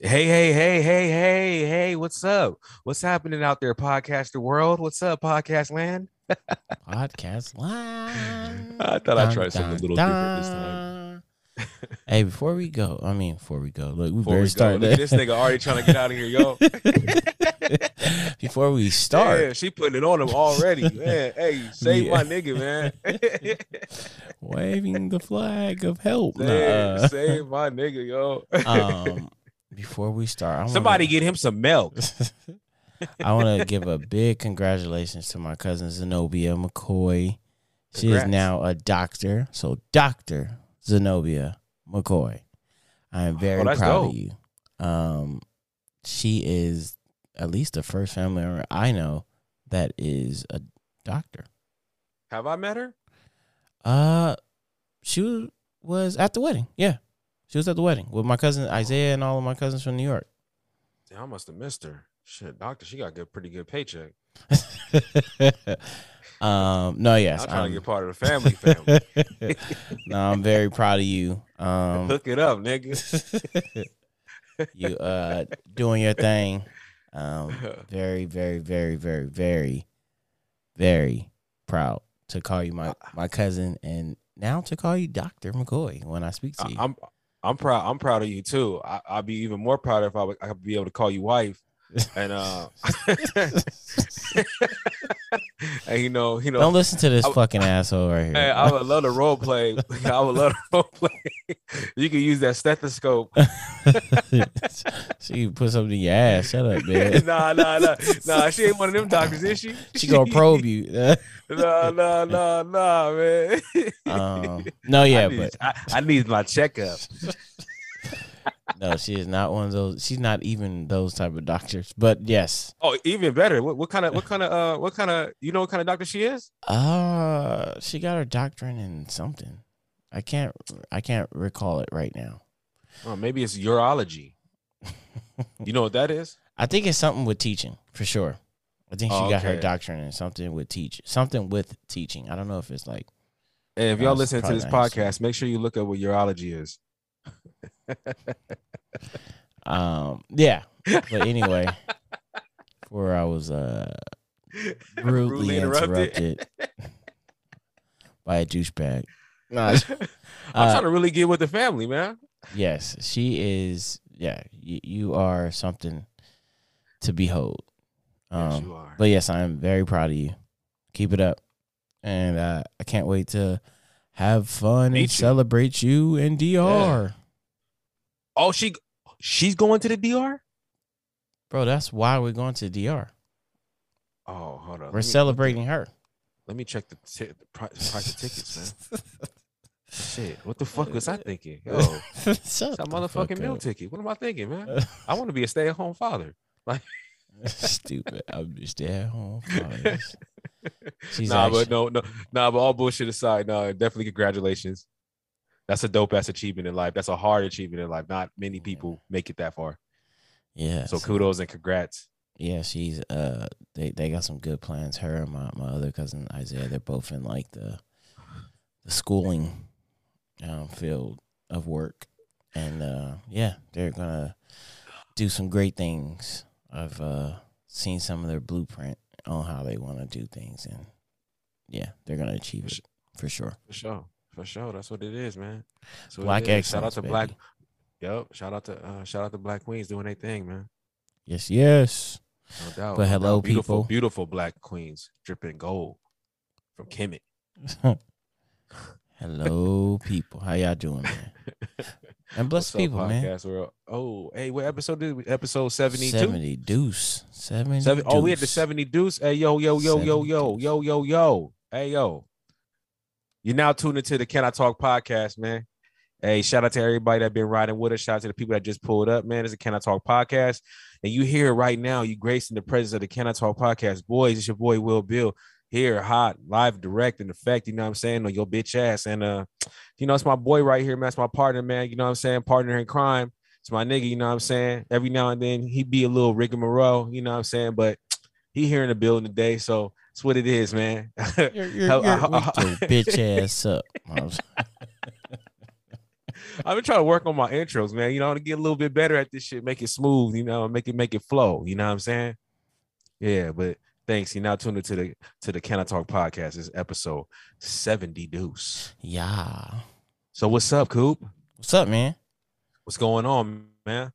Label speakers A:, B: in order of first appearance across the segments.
A: Hey, hey, hey, hey, hey, hey, what's up? What's happening out there, podcaster world? What's up, podcast land?
B: Podcast land.
A: I thought I'd try something a little different this
B: time. hey, before we go, I mean, before we go, look, we
A: Before
B: better
A: we go,
B: start.
A: look this nigga already trying to get out of here, yo.
B: before we start,
A: Yeah, she putting it on him already, man. Hey, save
B: Yeah.
A: my nigga, man.
B: waving the flag of help. Nah,
A: save,
B: uh,
A: save my nigga, yo.
B: um, before we start, I wanna,
A: Somebody get him some milk.
B: I want to give a big congratulations to my cousin Zenobia McCoy. She is now a doctor. So, Doctor Zenobia McCoy, I am very
A: Oh,
B: proud
A: dope.
B: of you. Um, she is at least the first family member I know that is a doctor.
A: Have I met her?
B: Uh, she was at the wedding. Yeah, she was at the wedding with my cousin Isaiah and all of my cousins from New York.
A: Damn, I must have missed her. Shit, doctor, she got a good, pretty good paycheck.
B: um, no, yes,
A: I'm trying
B: I'm-
A: to get part of the family. Family,
B: no, I'm very proud of you. Um,
A: hook it up, nigga.
B: you uh doing your thing. Um, very, very, very, very, very, very proud to call you my my cousin, and now to call you Doctor McCoy when I speak to you.
A: I'm I'm proud. I'm proud of you too. I, I'd be even more proud if I would I could be able to call you wife. And uh, and you know, you know,
B: Don't listen to this
A: I-
B: fucking asshole right here.
A: Hey, I would love to role play. I would love to role play. You can use that stethoscope.
B: she put something in your ass. Shut up, man.
A: nah, nah, nah, nah. She ain't one of them doctors, is she?
B: She gonna probe you.
A: nah, nah, nah, nah, man.
B: um, no, yeah,
A: I need,
B: but
A: I, I need my checkup.
B: No, she is not one of those. She's not even those type of doctors. But yes,
A: Oh, even better. What, what kind of, what kind of, uh, what kind of, you know, what kind of doctor she is?
B: uh, she got her doctorate in something. I can't. I can't recall it right now.
A: Oh, maybe it's urology. You know what that is?
B: I think it's something with teaching for sure. I think she
A: Oh,
B: got her
A: okay.
B: doctorate in something with teach something with teaching. I don't know if it's like
A: And if y'all
B: That's
A: listen to this podcast, make sure you look up what urology is.
B: um yeah. But anyway, before I was uh rudely interrupted by a douchebag. Nah,
A: I'm
B: uh,
A: trying to really get with the family, man.
B: yes, she is. Yeah, you, you are something to behold. Um,
A: yes, you are.
B: But yes, I am very proud of you. Keep it up, and uh, I can't wait to have fun
A: Meet
B: and
A: you.
B: celebrate you in DR,
A: oh, she, she's going to the DR.
B: bro. That's why we're going to the DR.
A: Oh, hold on.
B: We're
A: me-
B: celebrating her.
A: Let me check the, ti- the pri- price of tickets, man. Shit, what the fuck was I thinking? Yo, it's a motherfucking
B: fuck
A: meal ticket. What am I thinking, man? I want to be a stay-at-home father.
B: Like, stupid. I'm just stay at home. She's
A: nah,
B: actually,
A: but no, no, nah, but all bullshit aside, no, definitely congratulations. That's a dope ass achievement in life. That's a hard achievement in life. Not many people make it that far.
B: yeah.
A: So kudos and congrats.
B: Yeah, she's uh they, they got some good plans. Her and my, my other cousin Isaiah, they're both in like the the schooling um field of work. And uh yeah, they're gonna do some great things. I've uh seen some of their blueprint on how they wanna do things and yeah, they're gonna achieve it for sure.
A: For sure. For sure. That's what it is, man. It
B: Black
A: is. Shout out to
B: baby.
A: Black. Yep. Shout out to uh, shout out to Black Queens doing their thing, man.
B: Yes, yes.
A: No doubt.
B: But hello,
A: beautiful,
B: people.
A: beautiful Black Queens dripping gold from Kemet.
B: Hello people. How y'all doing, man? And bless
A: What's up,
B: people, man.
A: podcast world? Oh, hey, what episode did we? Episode seventy two.
B: 70 deuce. 70
A: Seven, oh, we had the 70 deuce. Hey, yo, yo, yo, yo,
B: 70
A: yo,
B: deuce.
A: yo, yo, yo. Hey, yo. You're now tuned into the Can I Talk podcast, man. Hey, shout out to everybody that been riding with us. Shout out to the people that just pulled up, man. It's a Can I Talk podcast. And you here right now, you gracing the presence of the Can I Talk podcast. Boys, it's your boy Will Bill here, hot, live, direct, in effect. You know what I'm saying? On your bitch ass. And uh, you know, it's my boy right here, man. It's my partner, man. You know what I'm saying? Partner in crime. It's my nigga, you know what I'm saying? Every now and then he be a little Rick and rigmarole, you know what I'm saying? But he here in the building today, so it's what it is, man.
B: You're, you're, you're,
A: how-
B: wake your bitch ass up. I was-
A: I've been trying to work on my intros, man. You know, to get a little bit better at this shit, make it smooth, you know, make it make it flow. You know what I'm saying? Yeah, but thanks. You now tuned into the to the Can I Talk podcast. This is episode 70 deuce.
B: Yeah.
A: So what's up, Coop?
B: What's up, man?
A: What's going on, man?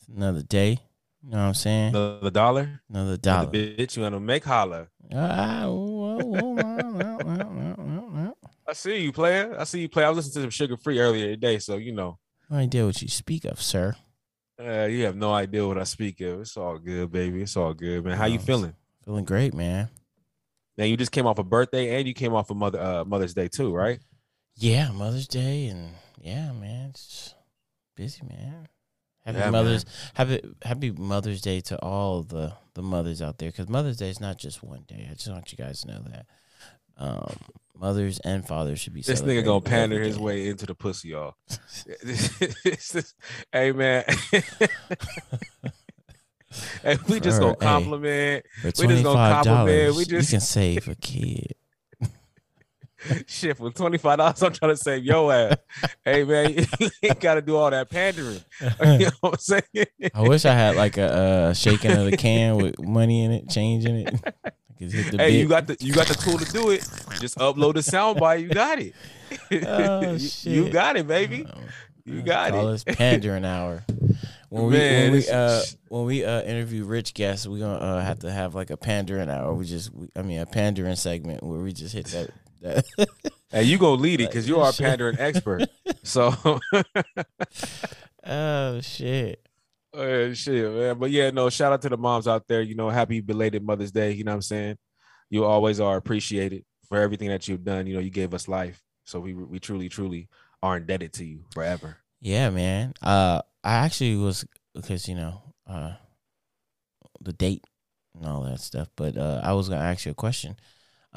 B: It's another day. You know what I'm saying?
A: Another dollar.
B: Another dollar.
A: Bitch, you want to make holler.
B: Ah,
A: I see you, playing. I see you play. I was listening to some Suga Free earlier today, so you know.
B: No idea what you speak of, sir.
A: Uh, you have no idea what I speak of. It's all good, baby. It's all good, man. How you feeling?
B: Feeling great, man.
A: Now you just came off a birthday, and you came off a of mother uh, Mother's Day too, right?
B: Yeah, Mother's Day, and yeah, man, it's busy, man. Happy
A: Yeah,
B: Mother's happy Happy Mother's Day to all the the mothers out there because Mother's Day is not just one day. I just want you guys to know that. Um, mothers and fathers should be.
A: This nigga gonna pander his way into the pussy, y'all. Hey man. hey, we just gonna compliment
B: For
A: we just gonna compliment. We just-
B: you can save a kid.
A: Shit for twenty five dollars. I'm trying to save your ass. hey man, you ain't gotta do all that pandering. you know what I'm saying?
B: I wish I had like a, uh shaking of the can with money in it, changing it. Hit the
A: hey,
B: bit.
A: you got the you got the tool to do it. Just upload the soundbite. You got it.
B: Oh,
A: you, you got it, baby. You got
B: call
A: it.
B: us pandering hour. When we
A: Man,
B: when we uh when we uh interview rich guests, we're gonna uh, have to have like a pandering hour. We just we, I mean a pandering segment where we just hit that that.
A: Hey, you gonna lead it because you are a pandering expert. So
B: oh shit!
A: Oh, shit, man. But yeah, no, shout out to the moms out there. You know, happy belated Mother's Day. You know what I'm saying? You always are appreciated for everything that you've done. You know, you gave us life. So we we truly, truly are indebted to you forever.
B: Yeah, man. Uh, I actually was because you know uh the date and all that stuff, but uh I was gonna ask you a question.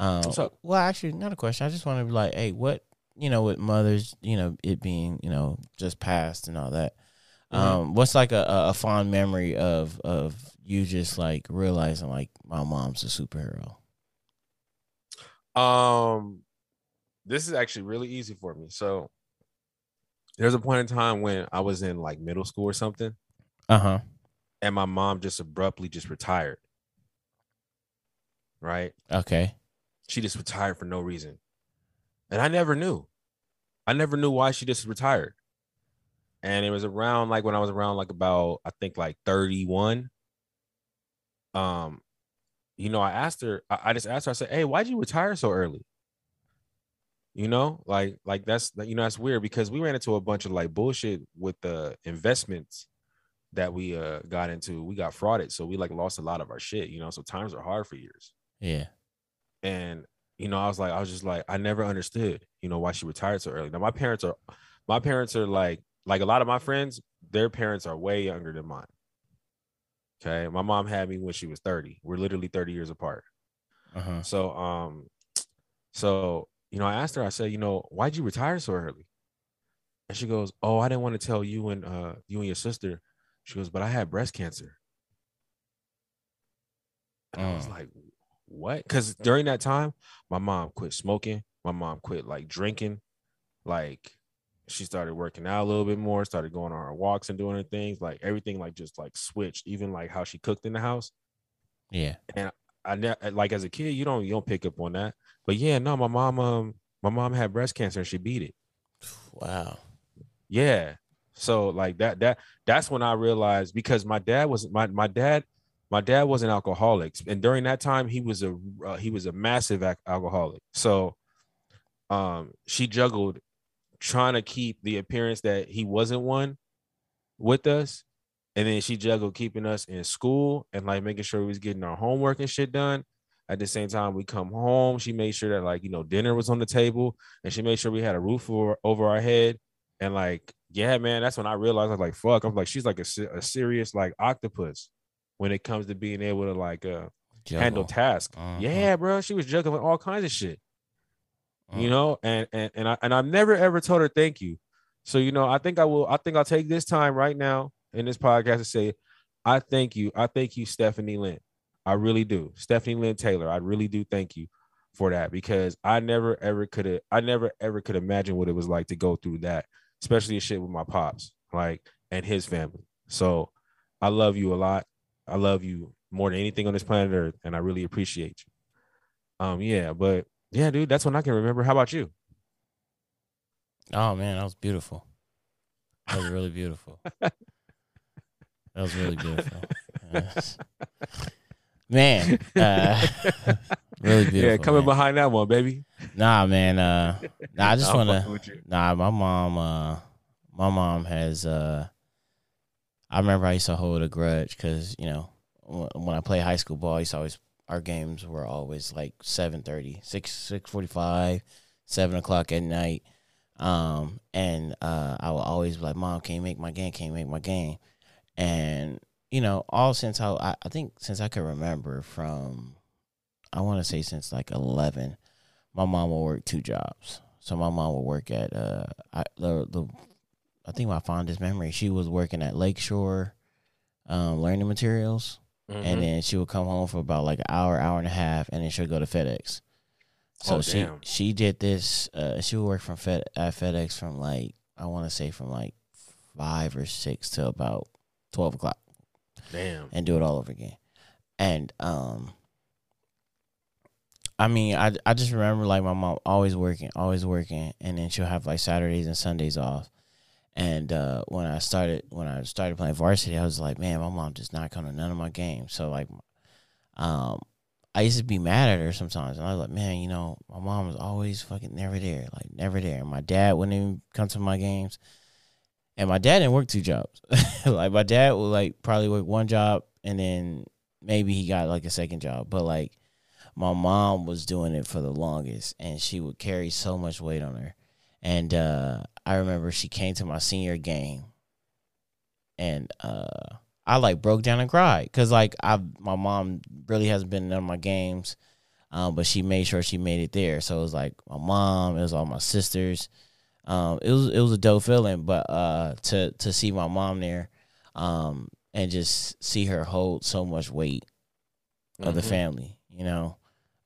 B: Um,
A: What's up?
B: Well, actually, not a question. I just want to be like, hey, what you know, with mothers, you know, it being you know just passed and all that.
A: Mhm.
B: Um, what's like a, a a fond memory of of you just like realizing like my mom's a superhero?
A: Um, this is actually really easy for me. So there's a point in time when I was in like middle school or something,
B: Uh huh.
A: and my mom just abruptly just retired. Right?
B: Okay.
A: She just retired for no reason. And I never knew. I never knew why she just retired. And it was around like when I was around like about I think like 31. Um, you know, I asked her, I, I just asked her, I said, Hey, why'd you retire so early? You know, like like that's you know, that's weird because we ran into a bunch of like bullshit with the investments that we uh got into. We got frauded. So we like lost a lot of our shit, you know. So times are hard for years
B: Yeah.
A: And you know i was like i was just like i never understood you know why she retired so early. Now my parents are my parents are like like a lot of my friends their parents are way younger than mine. Okay? My mom had me when she was 30 we're literally 30 years apart.
B: Uh huh.
A: so um so you know i asked her i said you know why'd you retire so early? And she goes oh i didn't want to tell you and uh you and your sister. She goes but i had breast cancer. And i was
B: Mm.
A: like what because during that time my mom quit smoking my mom quit like drinking like she started working out a little bit more started going on her walks and doing her things like everything like just like switched even like how she cooked in the house
B: Yeah.
A: And I ne- like as a kid, you don't you don't pick up on that. But yeah, no, my mom um my mom had breast cancer and she beat it.
B: Wow.
A: Yeah. So like that that that's when I realized because my dad was my my dad my dad was an alcoholic and during that time he was a uh, he was a massive ac- alcoholic. So um she juggled trying to keep the appearance that he wasn't one with us and then she juggled keeping us in school and like making sure we was getting our homework and shit done. At the same time, we come home. She made sure that like you know dinner was on the table, and she made sure we had a roof over, over our head. And like, yeah, man, that's when I realized I was like, fuck. I'm like, she's like a, a serious like octopus when it comes to being able to like uh handle tasks.
B: Uh-huh.
A: Yeah, bro, she was juggling all kinds of shit you
B: Uh,
A: know and and and I and I've never ever told her thank you. So you know, I think I will I think I'll take this time right now in this podcast to say I thank you. I thank you Stephanie Lynn. I really do. Stephanie Lynn Taylor, I really do thank you for that because I never ever could have I never ever could imagine what it was like to go through that especially shit with my pops, like and his family. So I love you a lot. I love you more than anything on this planet Earth, and I really appreciate you. Um, yeah, but yeah, dude, that's what I can remember. How about you?
B: Oh man, that was beautiful. That was really beautiful. that was really beautiful. Man, uh, really beautiful.
A: yeah, coming
B: man.
A: behind that one, baby.
B: Nah, man. Uh, nah, I just want to. Nah, my mom. Uh, my mom has. Uh, I remember I used to hold a grudge because you know when I play high school ball, I used to always our games were always like 7.30, 6, 6.45, 7 o'clock at night. Um, and uh, I would always be like, Mom, can't make my game, can't make my game. And, you know, all since I, I, I think since I could remember from, I want to say since like 11, my mom will work two jobs. So my mom will work at, uh, I, the, the, I think my fondest memory, she was working at Lakeshore um, Learning Materials
A: Mhm.
B: and then she would come home for about like an hour, hour and a half, and then she'll go to FedEx. So
A: Oh,
B: she
A: damn.
B: she did this. Uh, she would work from Fed at FedEx from like I want to say from like five or six to about twelve o'clock,
A: Damn.
B: and do it all over again. And um, I mean, I I just remember like my mom always working, always working, and then she'll have like Saturdays and Sundays off. And uh, when I started when I started playing varsity, I was like, man, my mom does not come to none of my games. So like, um, I used to be mad at her sometimes, and I was like, man, you know, my mom was always fucking never there, like never there. And my dad wouldn't even come to my games. And my dad didn't work two jobs. like my dad would like probably work one job, and then maybe he got like a second job. But like my mom was doing it for the longest, and she would carry so much weight on her. And uh, I remember she came to my senior game, and uh, I like broke down and cried because like I my mom really hasn't been in none of my games, um, but she made sure she made it there. So it was like my mom, it was all my sisters. Um, it was it was a dope feeling, but uh, to to see my mom there, um, and just see her hold so much weight of the
A: Mhm.
B: family. You know,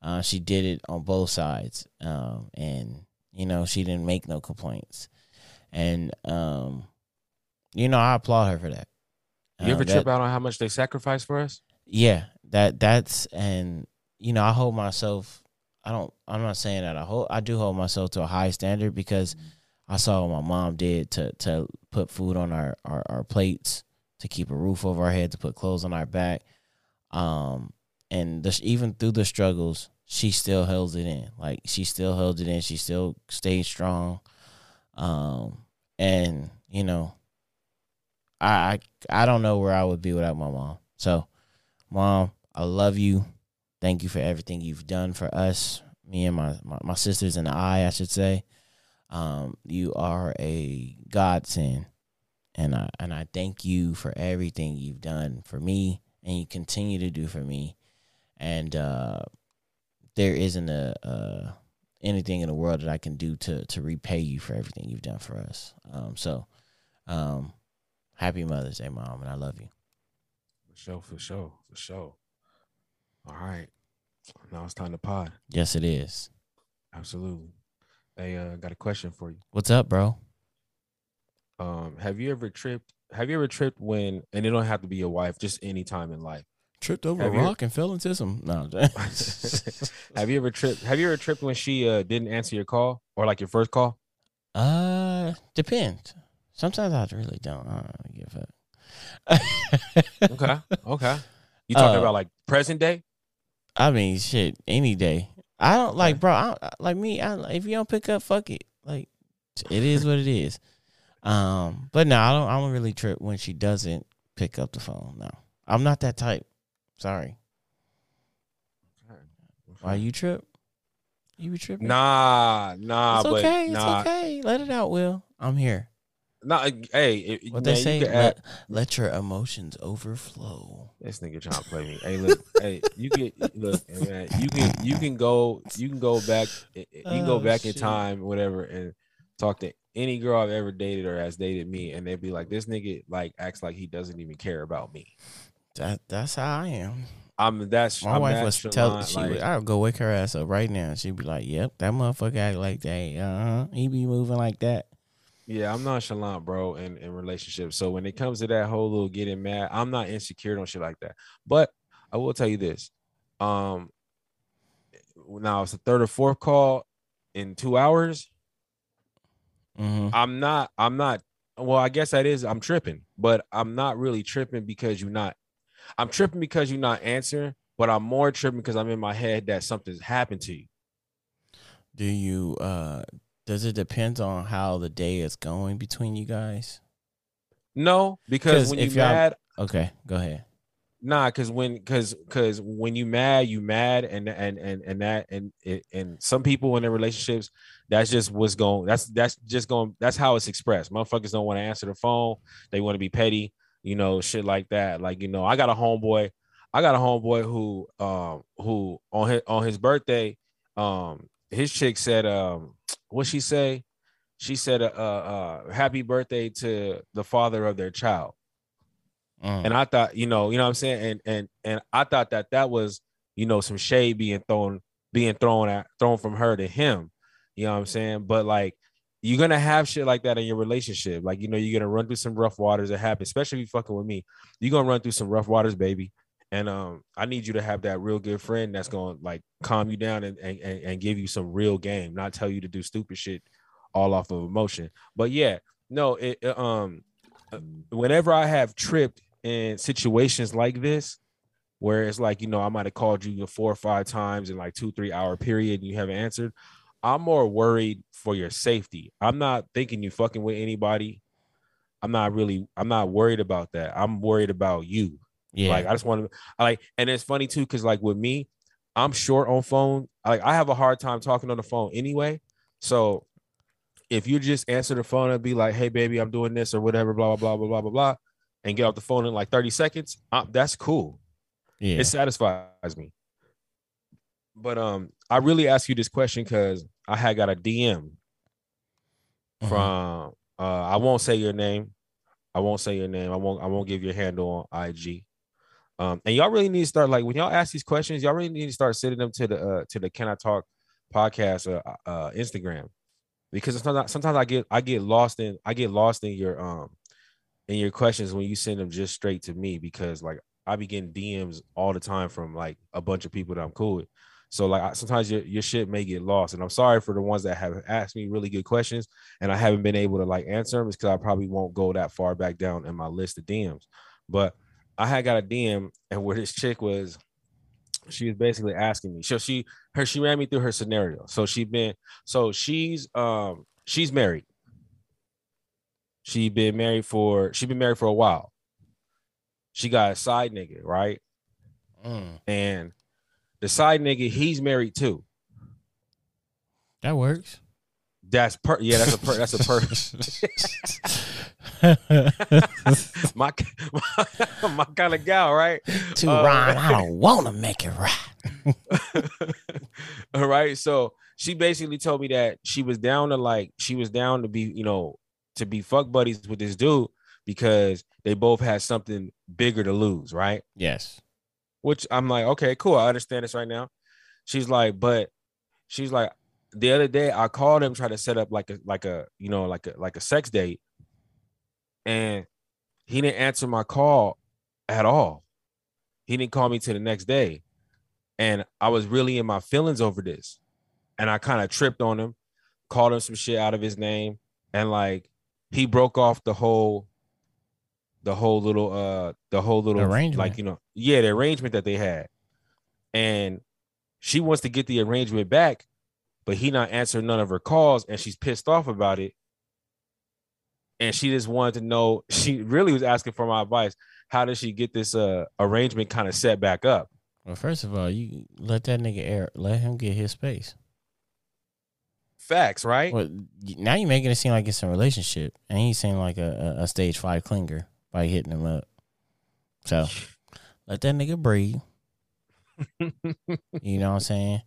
B: uh, she did it on both sides, um, and you know she didn't make no complaints, and um, you know I applaud her for that.
A: You ever
B: Uh, that-
A: trip out on how much they sacrifice for us?
B: Yeah, that that's and you know I hold myself. I don't. I'm not saying that I hold. I do hold myself to a high standard because I saw what my mom did to to put food on our our, our plates, to keep a roof over our head, to put clothes on our back. Um, and the, even through the struggles, she still held it in. Like she still held it in. She still stayed strong. Um, and you know, I I, I don't know where I would be without my mom. So, mom, I love you. Thank you for everything you've done for us, me and my my, my sisters and I, I should say. Um, you are a godsend, and I and I thank you for everything you've done for me, and you continue to do for me. And uh, there isn't a uh, anything in the world that I can do to to repay you for everything you've done for us. Um, so, um, happy Mother's Day, mom, and I love you.
A: For sure, for sure, for sure. All right. Now it's time to pod.
B: Yes, it is.
A: Absolutely. Hey, uh, got a question for you.
B: What's up, bro?
A: Um, have you ever tripped? Have you ever tripped when, and it don't have to be your wife, just any time in life.
B: Tripped over
A: Have
B: a
A: you-
B: rock and fell into some. No,
A: have you ever tripped? Have you ever tripped when she uh didn't answer your call or like your first call?
B: uh, depends. Sometimes I really don't. I don't give up.
A: Okay, okay. You talking
B: Uh,
A: about like present day?
B: I mean, shit, any day. I don't like, bro. I, I- like me. I, if you don't pick up, fuck it. Like, it is what it is. Um, but no, I don't. I don't really trip when she doesn't pick up the phone. No, I'm not that type. Sorry. Why you trip? You be tripping?
A: Nah, nah,
B: it's
A: but
B: okay. It's okay. Let it out, Will. I'm here.
A: nah. Uh, hey, it-
B: What
A: man,
B: they say, let,
A: add,
B: let your emotions overflow.
A: this nigga trying to play me. Hey, look, hey, you can look, man. You can you can go you can go back you can go
B: Oh,
A: back in
B: shit.
A: time, whatever, and talk to any girl I've ever dated or has dated me, and they'd be like, this nigga like acts like he doesn't even care about me.
B: That that's how I am.
A: I'm that's
B: My
A: I'm
B: wife was
A: telling
B: tell she
A: like,
B: would, I would go wake her ass up right now. She'd be like, "Yep, that motherfucker act like that. Uh huh. He be moving like that."
A: Yeah, I'm nonchalant, bro, in, in relationships. So when it comes to that whole little getting mad, I'm not insecure on shit like that. But I will tell you this. Um now it's the third or fourth call in two hours.
B: Mm-hmm.
A: I'm not, I'm not, well, I guess that is I'm tripping, but I'm not really tripping because you're not, I'm tripping because you're not answering, but I'm more tripping because I'm in my head that something's happened to you.
B: Do you? uh Does it depend on how the day is going between you guys?
A: No, because when you
B: if y'all-
A: mad,
B: Okay, go ahead.
A: Nah, cause when cause cause when you mad, you mad, and and and and that and it, and some people in their relationships, that's just what's going. That's that's just going. That's how it's expressed. Motherfuckers don't want to answer the phone. They want to be petty, you know, shit like that. Like you know, I got a homeboy. I got a homeboy who um who on his on his birthday, um his chick said um what she say? She said uh uh happy birthday to the father of their child
B: Mm.
A: and I thought, you know, you know what I'm saying, and and and I thought that that was, you know, some shade being thrown, being thrown at, thrown from her to him, you know what I'm saying. But like, you're gonna have shit like that in your relationship, like you know, you're gonna run through some rough waters. that happen, especially if you fucking with me. You're gonna run through some rough waters, baby. And um, I need you to have that real good friend that's gonna like calm you down and and, and give you some real game, not tell you to do stupid shit all off of emotion. But yeah, no, it it, um uh, whenever I have tripped in situations like this, where it's like, you know, I might have called you four or five times in like two, three hour period and you haven't answered, I'm more worried for your safety. I'm not thinking you fucking with anybody. I'm not really, I'm not worried about that. I'm worried about you.
B: Yeah,
A: Like I just want to I like, and it's funny too, because like with me, I'm short on phone. Like I have a hard time talking on the phone anyway. So if you just answer the phone and be like, "Hey, baby, I'm doing this" or whatever, blah blah blah blah blah blah blah, and get off the phone in like 30 seconds, uh, that's cool.
B: yeah.
A: It satisfies me. But um, I really ask you this question because I had got a DM
B: Mhm.
A: from uh, I won't say your name. I won't say your name. I won't. I won't give your handle on IG. Um, and y'all really need to start like when y'all ask these questions, y'all really need to start sending them to the uh, to the Can I Talk podcast uh, uh Instagram because sometimes sometimes I get I get lost in I get lost in your um in your questions when you send them just straight to me because like I be getting DMs all the time from like a bunch of people that I'm cool with. So like I, sometimes your, your shit may get lost, and I'm sorry for the ones that have asked me really good questions, and I haven't been able to like answer them. It's because I probably won't go that far back down in my list of DMs. But I had got a DM, and where this chick was, she was basically asking me. So she her she ran me through her scenario. So she been so she's um she's married. She been married for she been married for a while. She got a side nigga, right?
B: Mm.
A: And the side nigga, he's married too.
B: That works.
A: That's per yeah, that's a per that's a per my my, my kind of gal, right?
B: to
A: Uh,
B: rhyme, I don't want to make it right.
A: All right. So she basically told me that she was down to like she was down to be, you know, to be fuck buddies with this dude because they both had something bigger to lose, right?
B: Yes.
A: Which I'm like, okay, cool. I understand this right now. She's like, but she's like, the other day I called him, try to set up like a like a you know like a like a sex date, and he didn't answer my call at all. He didn't call me till the next day, and I was really in my feelings over this, and I kind of tripped on him, called him some shit out of his name, and like he broke off the whole the whole little uh the whole little
B: Arrangement.
A: like you know yeah the arrangement that they had. And she wants to get the arrangement back but he not answering none of her calls and she's pissed off about it. And she just wanted to know she really was asking for my advice. How does she get this uh arrangement kind of set back up?
B: Well, first of all, you let that nigga air, let him get his space.
A: facts right?
B: Well, now you're making it seem like it's a relationship, and he's saying like a, a, a stage five clinger by hitting him up. So let that nigga breathe. You know what I'm saying?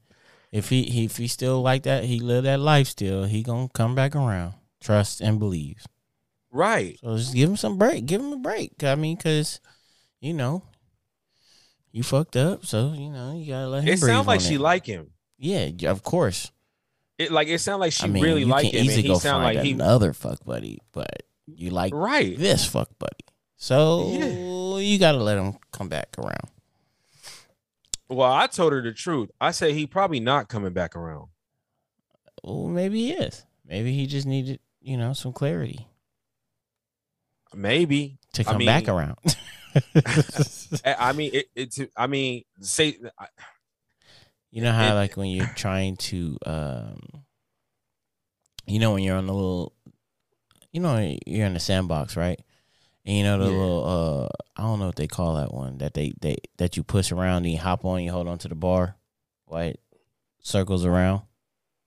B: If he, he if he still like that, he live that life still. He gonna come back around. Trust and believe.
A: right
B: So just give him some break. Give him a break. I mean, cause you know you fucked up, so you know you gotta let him.
A: it sounds like
B: on
A: she
B: it.
A: like him
B: Yeah, of course.
A: it like it sounds like she
B: I mean,
A: really
B: like
A: liked
B: can
A: him, and
B: easily
A: he
B: go
A: sounded
B: find
A: like he
B: another fuck buddy, but you like
A: right.
B: this fuck buddy. So you gotta let him come back around.
A: Well, I told her the truth. I said he probably not coming back around.
B: Well, maybe he is. Maybe he just needed, you know, some clarity
A: Maybe.
B: to
A: I
B: come back around.
A: I I mean, it, it's. I mean, say. I-
B: You know how
A: It-
B: like when you're trying to um you know when you're on the little you know you're in the sandbox, right? And you know the
A: Yeah.
B: little uh I don't know what they call that one that they they that you push around and you hop on, you hold on to the bar, white circles around.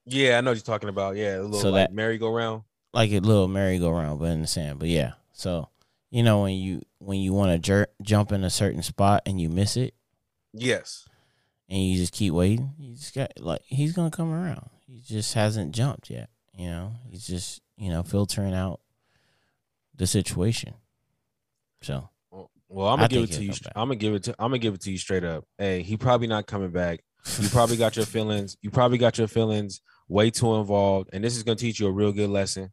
A: Yeah, I know what you're talking about. Yeah, a little
B: So
A: like
B: that-
A: merry-go-round.
B: Like a little merry-go-round but in the sand. But yeah. So you know when you when you want to jer- jump in a certain spot and you miss it
A: Yes.
B: and you just keep waiting, you just got like he's gonna come around. He just hasn't jumped yet. You know, he's just you know filtering out the situation. So
A: Well, I'm gonna give it to you. I'm gonna give it to. I'm gonna give it to you straight up. Hey, he probably not coming back. You probably got your feelings. You probably got your feelings way too involved, and this is gonna teach you a real good lesson.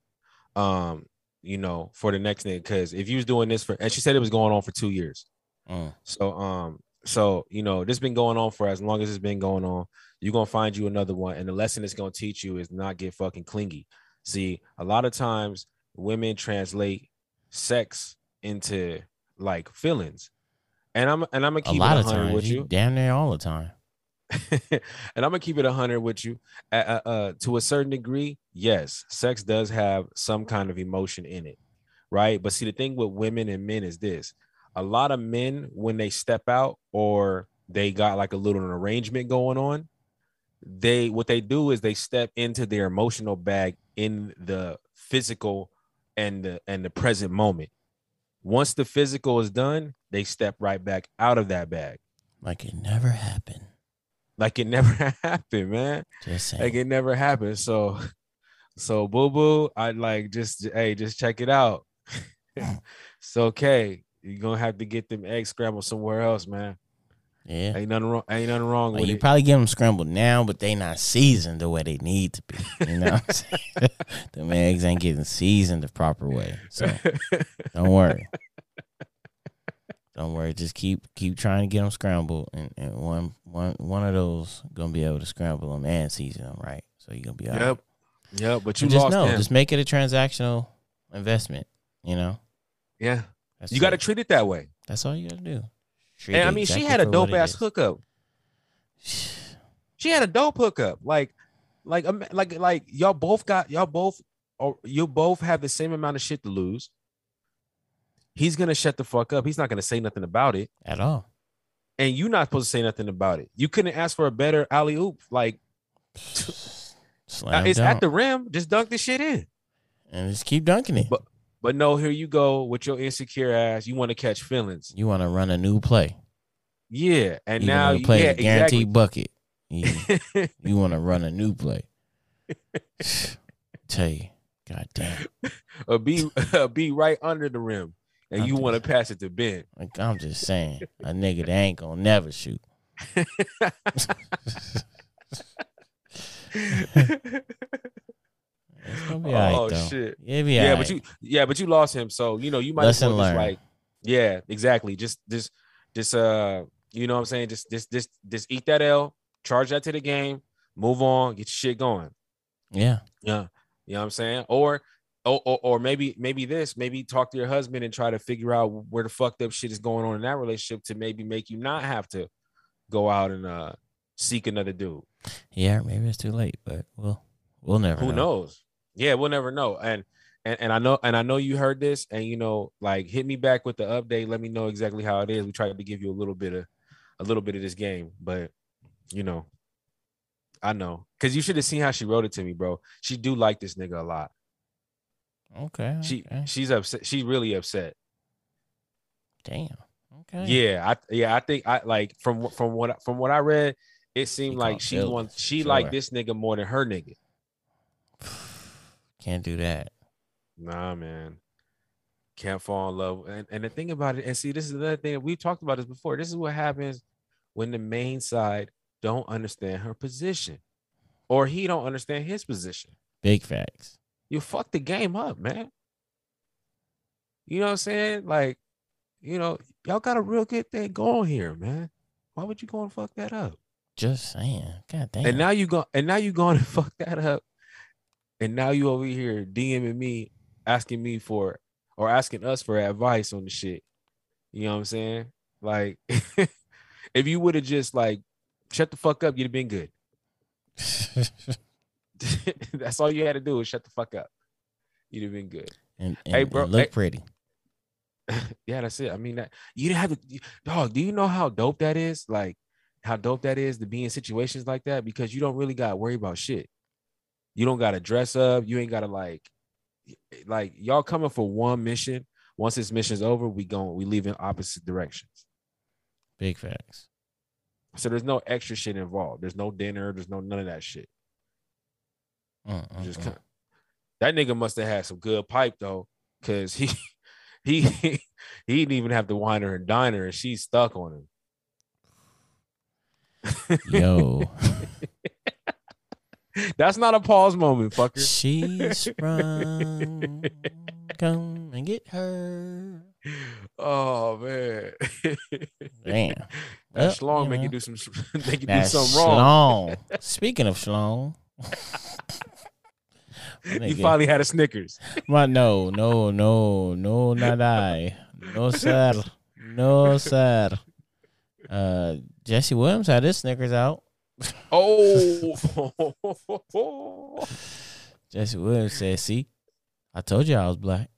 A: Um, you know, for the next thing, because if you was doing this for, and she said it was going on for two years.
B: mm,
A: So, um, so you know, this been going on for as long as it's been going on. You're gonna find you another one, and the lesson it's gonna teach you is not get fucking clingy. See, a lot of times women translate sex into like feelings, and I'm and I'm gonna
B: a
A: keep
B: lot
A: it
B: of
A: hundred
B: times,
A: with
B: you damn near all the time.
A: and I'm gonna keep it hundred with you. Uh, uh, uh, to a certain degree, yes, sex does have some kind of emotion in it, right? But see, the thing with women and men is this: a lot of men, when they step out or they got like a little arrangement going on, they what they do is they step into their emotional bag in the physical and the and the present moment. Once the physical is done, they step right back out of that bag.
B: Like it never happened.
A: Like it never happened, man.
B: Just saying.
A: Like it never happened. So, so boo boo, I like just hey, just check it out. it's okay. You're gonna have to get them eggs scrambled somewhere else, man.
B: Yeah.
A: Ain't nothing wrong. Ain't nothing wrong
B: Like,
A: with
B: you
A: it.
B: probably get them scrambled now, but they not seasoned the way they need to be. You know, what I'm saying? the eggs ain't getting seasoned the proper way. So don't worry. Don't worry. Just keep keep trying to get them scrambled, and, and one one one of those gonna be able to scramble them and season them right. So you're gonna be all right.
A: yep, yep. But you
B: just know, just make it a transactional investment. You know,
A: yeah,
B: That's
A: you got to treat it that way.
B: That's all you gotta do.
A: And I mean, she had a dope ass
B: is.
A: hookup. She had a dope hookup. Like, like, um, like, like y'all both got y'all both, or you both have the same amount of shit to lose. He's gonna shut the fuck up. He's not gonna say nothing about it,
B: at all.
A: and you're not supposed to say nothing about it. You couldn't ask for a better alley oop. Like,
B: Slam
A: it's
B: dunk.
A: at the rim. Just dunk the shit in.
B: and just keep dunking it.
A: But- But no, here you go with your insecure ass. You want to catch feelings.
B: you want to run a new play.
A: Yeah, and
B: You
A: now
B: wanna play
A: yeah,
B: the guaranteed bucket. You, you want to run a new play. Tell you, god damn.
A: or be be right under the rim, and
B: I'm
A: you want to pass it to Ben.
B: Like I'm just saying, a nigga that ain't gonna never shoot. It's gonna be
A: oh shit!
B: It'll be
A: Yeah, but you yeah, but you lost him, so you know you might
B: Lesson learned.
A: like yeah, exactly. Just just just uh, you know what I'm saying? Just just just just eat that L, charge that to the game, move on, get your shit going.
B: yeah,
A: Yeah. You know what I'm saying? Or or, or, or maybe maybe this, maybe talk to your husband and try to figure out where the fucked up shit is going on in that relationship to maybe make you not have to go out and uh seek another dude.
B: yeah. Maybe it's too late, but we'll we'll never.
A: Who
B: know.
A: knows? Yeah, we'll never know. And and and I know and I know you heard this and you know like hit me back with the update, let me know exactly how it is. We tried to give you a little bit of a little bit of this game, but you know I know cuz you should have seen how she wrote it to me, bro. She do like this nigga a lot.
B: Okay.
A: She
B: okay.
A: she's upset. She's really upset.
B: Damn. Okay.
A: Yeah, I yeah, I think I like from from what from what I read, it seemed
B: She
A: like she wants she
B: for
A: like this nigga more than her nigga.
B: Can't do that.
A: Nah, man. Can't fall in love. And and the thing about it, and see, this is another thing we've talked about this before. This is what happens when the main side don't understand her position. or he don't understand his position.
B: Big facts.
A: You fuck the game up, man. You know what I'm saying? Like, you know, y'all got a real good thing going here, man. Why would you go and fuck that up?
B: Just saying. God damn.
A: And now you go and now you going to fuck that up. And now you over here DMing me, asking me for or asking us for advice on the shit. You know what I'm saying? Like, if you would have just like shut the fuck up, you'd have been good. That's all you had to do was shut the fuck up. You'd have been good.
B: and, and,
A: Hey, bro,
B: and look
A: hey-
B: pretty.
A: yeah, that's it. I mean, that you didn't have to, dog. Do you know how dope that is? Like, how dope that is to be in situations like that because you don't really got to worry about shit. You don't got to dress up. You ain't got to like, like y'all coming for one mission. Once this mission's over, we going we leave in opposite directions.
B: Big facts.
A: So there's no extra shit involved. There's no dinner. There's no none of that shit.
B: Mm,
A: You Just
B: mm,
A: kind that nigga must have had some good pipe though, cause he he he didn't even have to wine her and dine her, and she's stuck on him.
B: Yo,
A: That's not a pause moment, fucker.
B: she sprung. Come and get her.
A: Oh man,
B: Damn.
A: that
B: Well,
A: schlong
B: you
A: make you do some make you do
B: That's
A: something wrong.
B: Schlong. Speaking of Schlong.
A: You finally had a Snickers.
B: my, no, no, no, no, not I. No, sir. No, sir. Uh, Jesse Williams had his Snickers out.
A: Oh,
B: Jesse Williams said, "See, I told you I was black,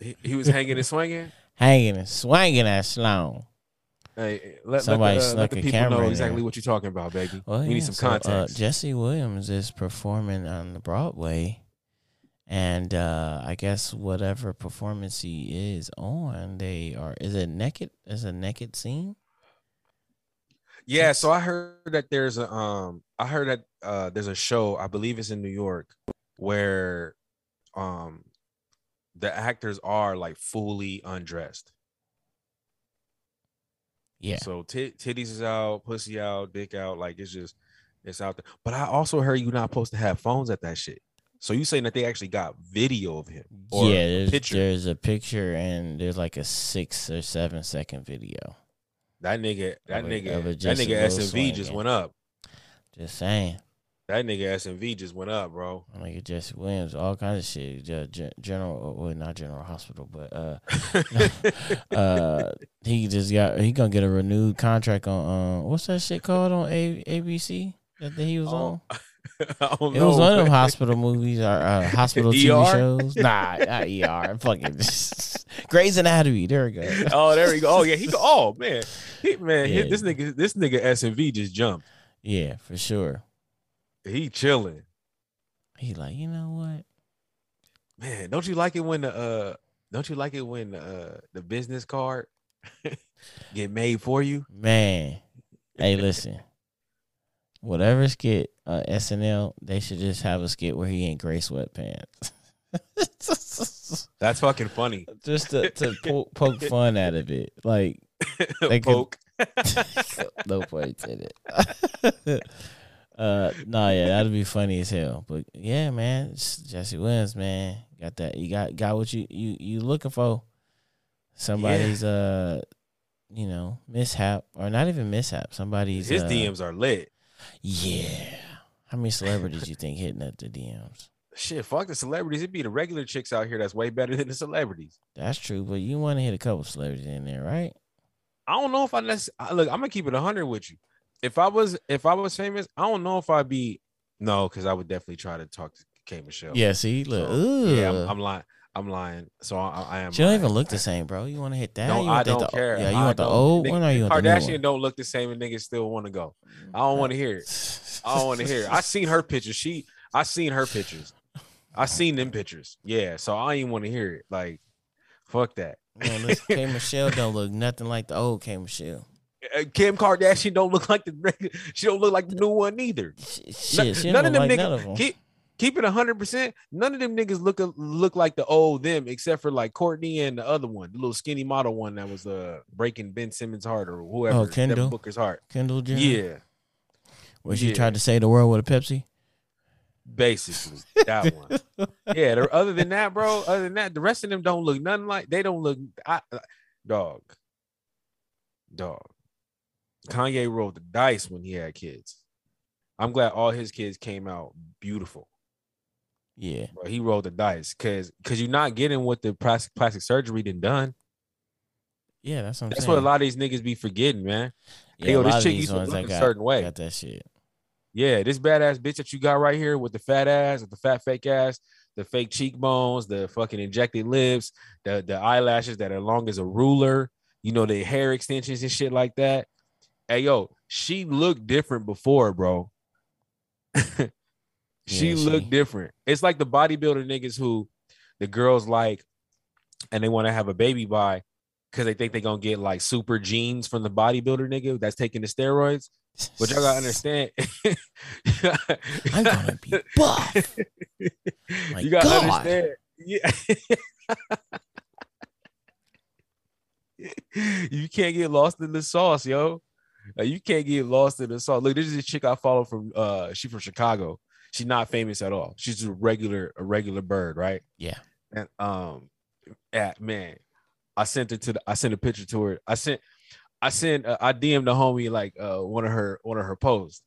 A: he, he was hanging and swinging.
B: hanging and swinging that Schlong."
A: Hey, let,
B: Somebody
A: let, the, uh, let the
B: a
A: people
B: camera
A: know exactly
B: there.
A: what you're talking about, baby.
B: Well,
A: we
B: yeah,
A: need some
B: so, uh,
A: context.
B: Jesse Williams is performing on the Broadway, and uh, I guess whatever performance he is on, they are is it naked? Is a naked scene?
A: Yeah, so I heard that there's a um I heard that uh there's a show, I believe it's in New York, where um the actors are like fully undressed.
B: Yeah,
A: So tit titties is out, pussy out, dick out, like it's just it's out there. But I also heard you're not supposed to have phones at that shit. So you saying that they actually got video of him? Or
B: yeah.
A: a
B: There's
A: picture.
B: there's a picture and there's like a six or seven second video.
A: That nigga, that nigga, that nigga SMV just went up.
B: Just saying.
A: That nigga SMV just went up, bro.
B: Like Jesse Williams, all kinds of shit. Ge- ge- General, well, not General Hospital, but uh, uh, he just got he gonna get a renewed contract on uh, what's that shit called on A- ABC that he was
A: Oh,
B: on.
A: I don't
B: It was
A: know,
B: one of them hospital movies or uh, hospital TV
A: ER?
B: shows. Nah, not ER. Fucking Grey's Anatomy. There we go.
A: Oh, there we go. Oh yeah, he go. Oh man, he, man, he- this nigga, this nigga SMV just jumped.
B: Yeah, for sure.
A: He chilling.
B: He like, you know what?
A: Man, don't you like it when the uh, don't you like it when uh the business card get made for you?
B: Man, hey, listen. Whatever skit uh, SNL, they should just have a skit where he ain't gray sweatpants.
A: That's fucking funny.
B: just to, to poke, poke fun out of it. Like, They could-
A: Poke.
B: no pun intended. uh, no, yeah, that'd be funny as hell. But yeah, man, Jesse Williams, man, got that. You got got what you you you looking for. Somebody's uh, you know, mishap or not even mishap. Somebody's
A: His
B: uh,
A: DMs are lit.
B: Yeah. How many celebrities you think hitting up the DMs?
A: Shit, fuck the celebrities. It'd be the regular chicks out here that's way better than the celebrities.
B: That's true, but you want to hit a couple celebrities in there, right?
A: I don't know if I necessarily look. I'm gonna keep it hundred with you. If I was, if I was famous, I don't know if I'd be. No, because I would definitely try to talk to K Michelle.
B: Yeah. See, look,
A: So, yeah, I'm, I'm lying. I'm lying. So I, I am.
B: she don't even look the same, bro. You want to hit that?
A: No,
B: you
A: I don't
B: the-
A: care.
B: Yeah, you
A: I
B: want the old
A: Nick-
B: one or you want the new
A: Kardashian don't look the same, and niggas still want to go. I don't want to hear it. I don't want to hear it. I seen her pictures. She, I seen her pictures. I seen them pictures. Yeah, so I ain't want to hear it. Like, fuck that.
B: Man, listen, K Michelle don't look nothing like the old K Michelle.
A: Uh, Kim Kardashian don't look like the. She don't look like the new one either.
B: Sh- Shit, she
A: none
B: don't
A: of
B: like none of
A: niggas
B: them.
A: keep keep it hundred percent. None of them niggas look look like the old them, except for like Kourtney and the other one, the little skinny model one that was uh breaking Ben Simmons' heart or whoever,
B: Oh,
A: Devin
B: Kendall?
A: Booker's heart.
B: Kendall Jenner.
A: Yeah,
B: Where she
A: yeah.
B: tried to save the world with a Pepsi.
A: Basically, that one. Yeah. the- Other than that, bro. Other than that, the rest of them don't look nothing like. They don't look. I, uh, dog. Dog. Kanye rolled the dice when he had kids. I'm glad all his kids came out beautiful.
B: Yeah.
A: But he rolled the dice because because you're not getting what the plastic plastic surgery done done.
B: Yeah, that's what I'm
A: That's
B: saying.
A: what a lot of these niggas be forgetting, man.
B: yeah,
A: yo, this chick used to look a
B: got,
A: certain way.
B: got that shit.
A: Yeah, this badass bitch that you got right here with the fat ass, with the fat fake ass, the fake cheekbones, the fucking injected lips, the the eyelashes that are long as a ruler, you know, the hair extensions and shit like that. Hey yo, she looked different before, she
B: Yeah,
A: looked
B: she-
A: different. It's like the bodybuilder niggas who the girls like and they want to have a baby by because they think they're gonna get like super genes from the bodybuilder nigga that's taking the steroids. But y'all gotta understand.
B: I'm gonna be buff. My
A: you gotta
B: God.
A: understand. Yeah. you can't get lost in the sauce, yo. You can't get lost in the sauce. Look, this is a chick I follow from uh she from Chicago. She's not famous at all. She's a regular, a regular bird, right?
B: Yeah.
A: And um at man, I sent it to the I sent a picture to her. I sent I sent uh, I DM'd the homie like uh one of her one of her posts.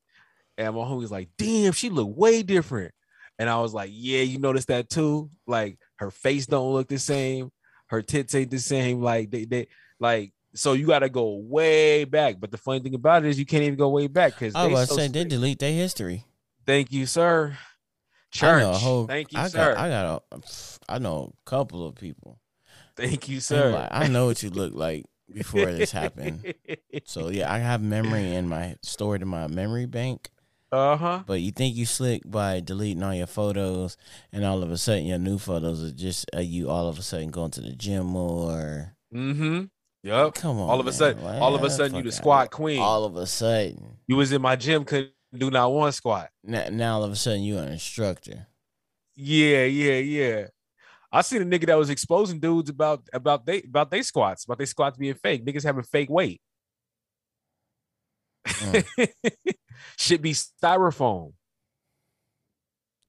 A: And my homie's like, damn, she look way different. And I was like, yeah, you noticed that too? Like her face don't look the same, her tits ain't the same. Like they they like so you gotta go way back. But the funny thing about it is you can't even go way back because
B: I was
A: so
B: to they delete their history.
A: Thank you, sir. Church.
B: whole.
A: Thank you,
B: I
A: sir.
B: got. I got. A, I know a couple of people.
A: Thank you, sir.
B: like, I know what you look like before this happened. So yeah, I have memory in my stored in my memory bank.
A: uh huh.
B: But you think you slick by deleting all your photos, and all of a sudden your new photos are just uh, you all of a sudden going to the gym more.
A: Mm-hmm. Yep.
B: Come on,
A: all of a
B: man.
A: sudden,
B: Like,
A: all of a sudden, you the squat queen.
B: All of a sudden,
A: you was in my gym, couldn't do not one squat.
B: now, now all of a sudden you an instructor.
A: Yeah, yeah, yeah. I seen a nigga that was exposing dudes about about they about they squats, about they squats being fake. Niggas having fake weight.
B: Mm.
A: Should be styrofoam.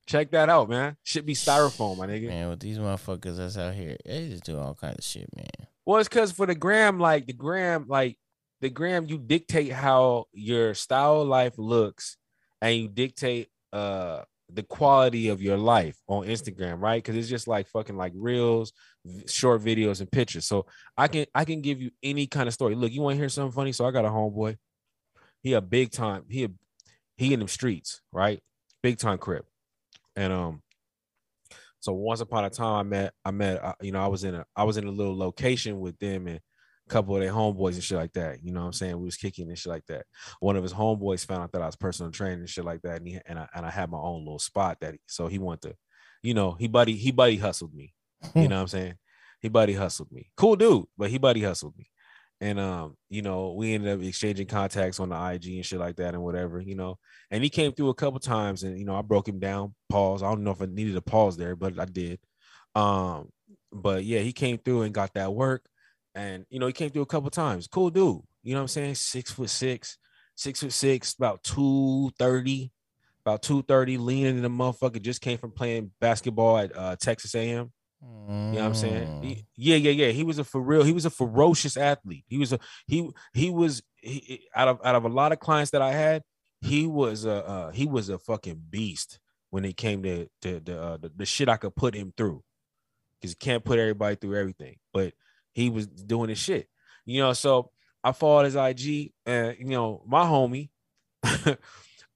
A: Check that out, man. Should be styrofoam, my nigga.
B: Man, with these motherfuckers that's out here, they just do all kinds of shit, man.
A: Well, it's because for the gram, like the gram, like the gram, you dictate how your style of life looks, and you dictate uh the quality of your life on Instagram, right? Because it's just like fucking like reels, short videos, and pictures. So I can I can give you any kind of story. Look, you want to hear something funny? So I got a homeboy. He a big time. He a, he in them streets, right? Big time crib, and um. So once upon a time, I met, I met, uh, you know, I was in a, I was in a little location with them and couple of their homeboys and shit like that. You know what I'm saying? We was kicking and shit like that. One of his homeboys found out that I was personal training and shit like that, and he, and I and I had my own little spot that, he, so he wanted to, you know, he buddy, he buddy hustled me. You know what I'm saying? He buddy hustled me. Cool dude, but he buddy hustled me. And um, you know, we ended up exchanging contacts on the IG and shit like that and whatever, you know. And he came through a couple times and you know, I broke him down, pause. I don't know if I needed a pause there, but I did. Um, but yeah, he came through and got that work. And you know, he came through a couple times. Cool dude. You know what I'm saying? Six foot six, six foot six, about 230, about 230, leaning in the motherfucker. Just came from playing basketball at uh, Texas A&M. You know what I'm saying?
B: Mm.
A: He- yeah, yeah, yeah. He was a for real. He was a ferocious athlete. He was a he he was he, out of out of a lot of clients that I had, he was a uh, he was a fucking beast when it came to to the uh, the, the shit I could put him through. Because you can't put everybody through everything, but he was doing his shit. You know, so I followed his IG, and you know, my homie.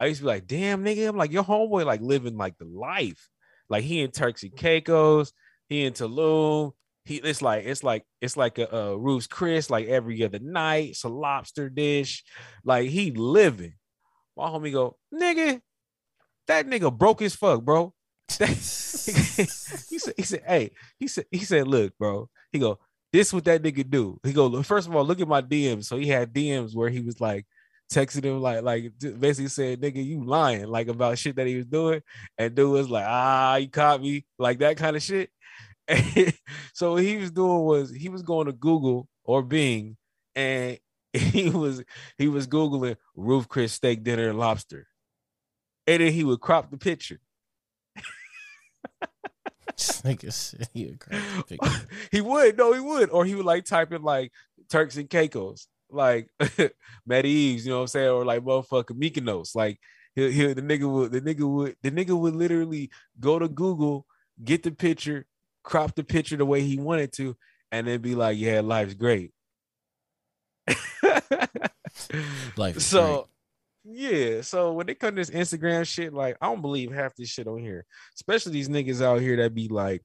A: I used to be like, damn nigga. I'm like, your homeboy like living like the life. Like he in Turks and Caicos, he in Tulum. He it's like it's like it's like a, a Ruth's Chris like every other night. It's a lobster dish. Like he living. My homie go, nigga, that nigga broke his fuck, bro. He said, he said, hey, he said, he said, look, bro. He go, this what that nigga do. He go, first of all, look at my DMs. So he had DMs where he was like texting him, like, like basically said, nigga, you lying, like about shit that he was doing. And dude was like, ah, you caught me, like that kind of shit. so what he was doing was he was going to Google or Bing and he was he was Googling Ruth Chris steak dinner and lobster. And then he would crop the picture.
B: He a crazy picture.
A: he would, no, he would, or he would like type in like Turks and Caicos, like Maldives, you know what I'm saying, or like motherfucker Mykonos, like he he the nigga would the nigga would the nigga would literally go to Google, get the picture, crop the picture the way he wanted to, and then be like, yeah, life's great.
B: Life
A: so yeah, so when they come to this Instagram shit, like I don't believe half this shit on here, especially these niggas out here that be like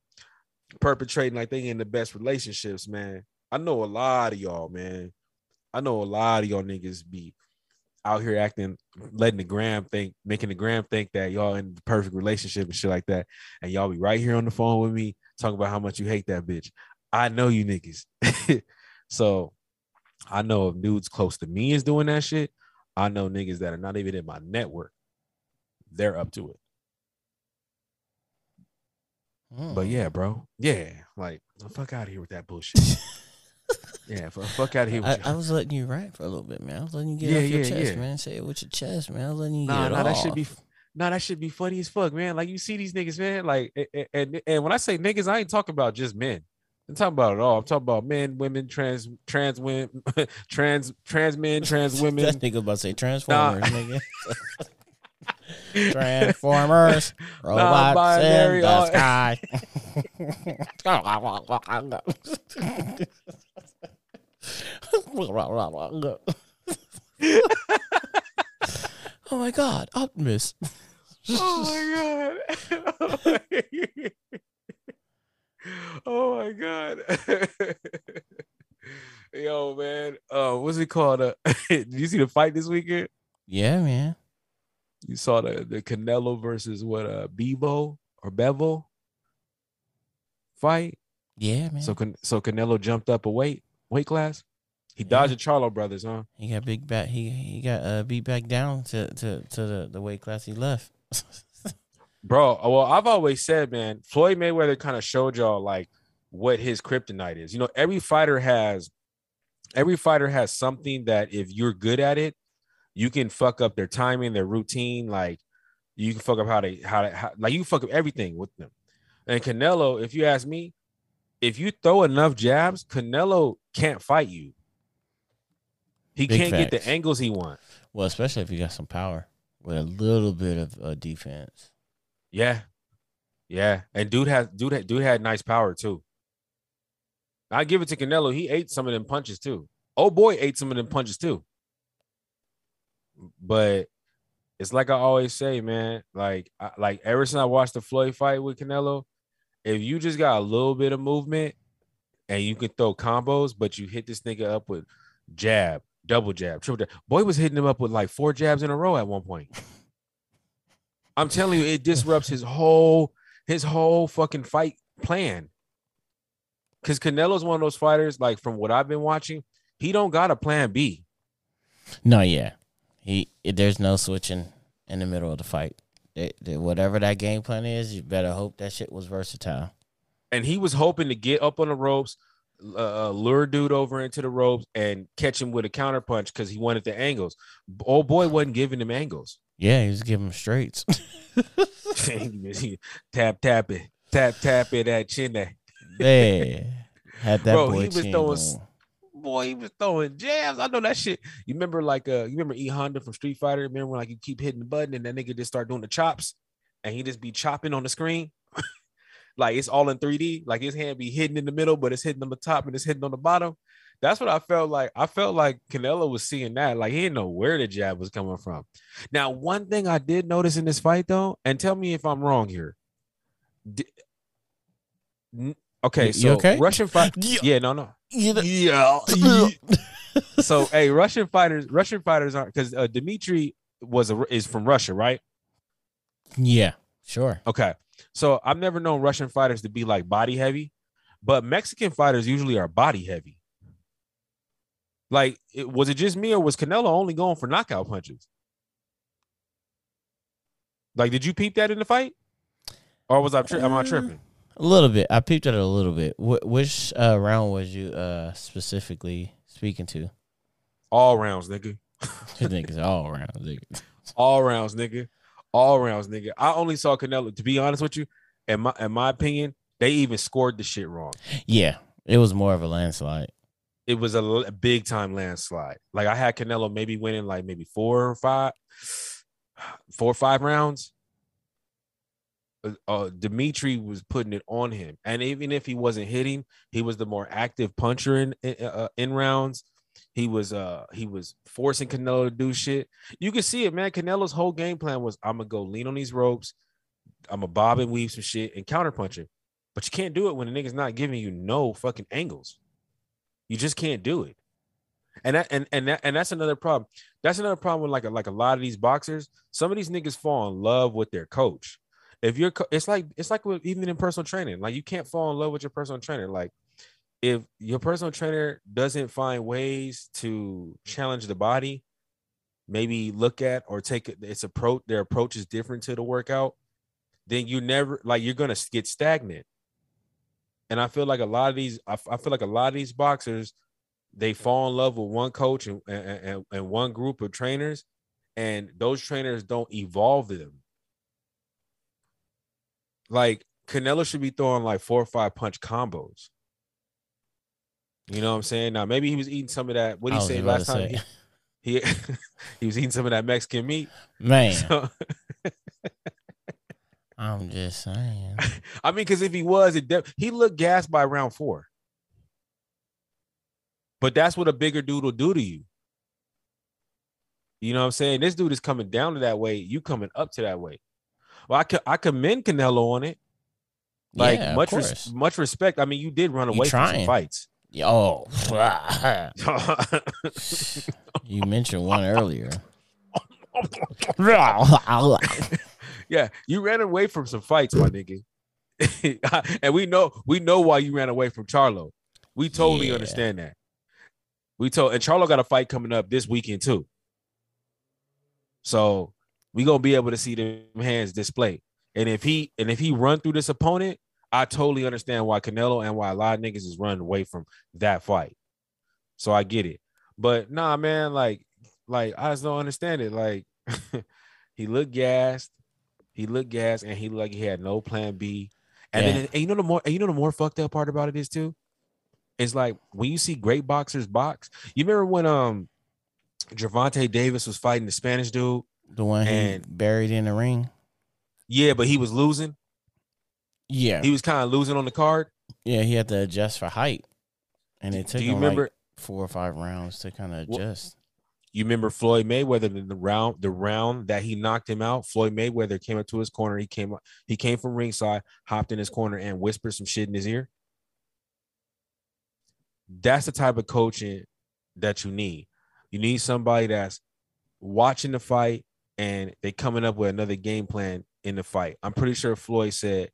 A: perpetrating like they in the best relationships, man. I know a lot of y'all, man. I know a lot of y'all niggas be out here acting, letting the gram think, making the gram think that y'all in the perfect relationship and shit like that, and y'all be right here on the phone with me talking about how much you hate that bitch. I know you niggas, so I know if dudes close to me is doing that shit. I know niggas that are not even in my network. They're up to it.
B: great.
A: But
B: Mm.
A: yeah, bro. Yeah. Like, the fuck out of here with that bullshit. yeah, fu- fuck out of here with
B: I, I was letting you rant for a little bit, man. I was letting you get
A: Yeah,
B: off your
A: yeah,
B: chest,
A: yeah.
B: man. Say it with your chest, man. I was letting you
A: Nah,
B: get it
A: nah, that should be nah, that should be funny as fuck, man. Like you see these niggas, man. Like a- a- and and when I say niggas, I ain't talking about just men. I'm talking about it all. I'm talking about men, women, trans, trans women, trans, trans men, trans
B: that
A: women.
B: nigga about to say Transformers, nigga. Transformers, robots in the
A: all-
B: sky. oh my god, Optimus.
A: oh my god. Oh oh my god. Yo, man. Uh, what's it called? Uh, did you see the fight this weekend?
B: Yeah, man.
A: You saw the the Canelo versus what uh Bebo or Bevo fight.
B: Yeah, man.
A: So Can- so Canelo jumped up a weight weight class. He dodged
B: Yeah.
A: the Charlo brothers, huh?
B: he got big back. He he got uh, beat back down to to to the, the weight class he left.
A: Bro, well, I've always said, man, Floyd Mayweather kind of showed y'all like what his kryptonite is. You know, every fighter has every fighter has something that if you're good at it, you can fuck up their timing, their routine. Like you can fuck up how they how, they, how like you can fuck up everything with them. And Canelo, if you ask me, if you throw enough jabs, Canelo can't fight you. He
B: Big
A: can't get the angles he wants.
B: well, especially if you got some power with a little bit of uh, defense.
A: Yeah, yeah, and dude has dude had dude had nice power too. I give it to Canelo. He ate some of them punches too. Oh boy, ate some of them punches too. But it's like I always say, man. Like, I, like ever since I watched the Floyd fight with Canelo, if you just got a little bit of movement and you can throw combos, but you hit this nigga up with jab, double jab, triple jab. Boy was hitting him up with like four jabs in a row at one point. I'm telling you, it disrupts his whole his whole fucking fight plan. Cause Canelo's one of those fighters, like from what I've been watching, he don't got a plan B.
B: No, yeah, he there's no switching in the middle of the fight. It- it- whatever that game plan is, you better hope that shit was versatile.
A: And he was hoping to get up on the ropes, uh, lure dude over into the ropes, and catch him with a counter punch because he wanted the angles. Old boy wasn't giving him angles.
B: Yeah, he was giving him straights.
A: tap tap it, tap tap it at chin there.
B: yeah, had that
A: Bro,
B: boy
A: he was throwing
B: going.
A: boy, he was throwing jabs. I know that shit. You remember like uh you remember E Honda from Street Fighter? Remember when like you keep hitting the button and that nigga just start doing the chops and he just be chopping on the screen? like it's all in 3D. Like his hand be hitting in the middle, but it's hitting on the top and it's hitting on the bottom. That's what I felt like. I felt like Canelo was seeing that. Like he didn't know where the jab was coming from. Now, one thing I did notice in this fight, though, and tell me if I'm wrong here. N- okay, so
B: okay?
A: Russian fight.
B: Yeah.
A: Yeah, no, no.
B: Know-
A: Yeah. so hey, Russian fighters, Russian fighters aren't because uh, Dimitri was a is from Russia, right?
B: yeah, sure.
A: Okay, so I've never known Russian fighters to be like body heavy, but Mexican fighters usually are body heavy. Like, it, was it just me or was Canelo only going for knockout punches? Like, did you peep that in the fight, or was I tri- am I
B: Uh,
A: tripping?
B: A little bit. I peeped at it a little bit. Wh- which uh, round was you uh, specifically speaking to?
A: All rounds, nigga.
B: Niggas all rounds, Nigga.
A: All rounds, nigga. All rounds, nigga. I only saw Canelo. To be honest with you, in my in my opinion, they even scored the shit wrong.
B: Yeah, it was more of a landslide.
A: It was a big time landslide. Like I had Canelo maybe winning like maybe four or five, four or five rounds. Uh, uh, Dimitri was putting it on him, and even if he wasn't hitting, he was the more active puncher in in, uh, in rounds. He was uh he was forcing Canelo to do shit. You can see it, man. Canelo's whole game plan was I'm gonna go lean on these ropes, I'm gonna bob and weave some shit and counterpunch it. But you can't do it when the nigga's not giving you no fucking angles. You just can't do it. And that and and that, and that's another problem. That's another problem with like a, like a lot of these boxers. Some of these niggas fall in love with their coach. If you're, it's like it's like with, even in personal training. Like you can't fall in love with your personal trainer. Like if your personal trainer doesn't find ways to challenge the body, maybe look at or take it- its approach. Their approach is different to the workout. Then you never like you're gonna get stagnant. And I feel like a lot of these, I, feel like a lot of these boxers, they fall in love with one coach and, and, and, and one group of trainers, and those trainers don't evolve them. Like Canelo should be throwing like four or five punch combos. You know what I'm saying? Now maybe he was eating some of that. What
B: did
A: he say last time?
B: say.
A: He he, he was eating some of that Mexican meat.
B: Man,
A: So,
B: I'm just saying.
A: I mean, because if he was, it de- he looked gassed by round four. But that's what a bigger dude will do to you. You know what I'm saying? This dude is coming down to that way. You coming up to that way. Well, I, co- I commend Canelo on it. Like
B: yeah,
A: much res- much respect. I mean, you did run away from some fights.
B: Oh, you mentioned one earlier.
A: yeah, you ran away from some fights, my nigga. and we know we know why you ran away from Charlo. We totally
B: Yeah.
A: understand that. We told and Charlo got a fight coming up this weekend too. So we gonna be able to see them hands displayed. And if he and if he run through this opponent, I totally understand why Canelo and why a lot of niggas is running away from that fight. So I get it. But nah, man, like, like I just don't understand it. Like he looked gassed, he looked gassed, and he looked like he had no plan B. And
B: Yeah.
A: then and you know the more and you know the more fucked up part about it is too? It's like when you see great boxers box, you remember when um Gervonta Davis was fighting the Spanish dude?
B: The one he
A: And-
B: buried in the ring.
A: Yeah, but he was losing.
B: Yeah,
A: He was kind of losing on the card.
B: yeah, he had to adjust for height, and it took
A: Do you
B: him
A: remember?
B: like four or five rounds to kind of adjust.
A: You remember Floyd Mayweather in the round, the round that he knocked him out. Floyd Mayweather came up to his corner. He came, up, he came from ringside, hopped in his corner, and whispered some shit in his ear. That's the type of coaching that you need. You need somebody that's watching the fight and they coming up with another game plan in the fight. I'm pretty sure Floyd said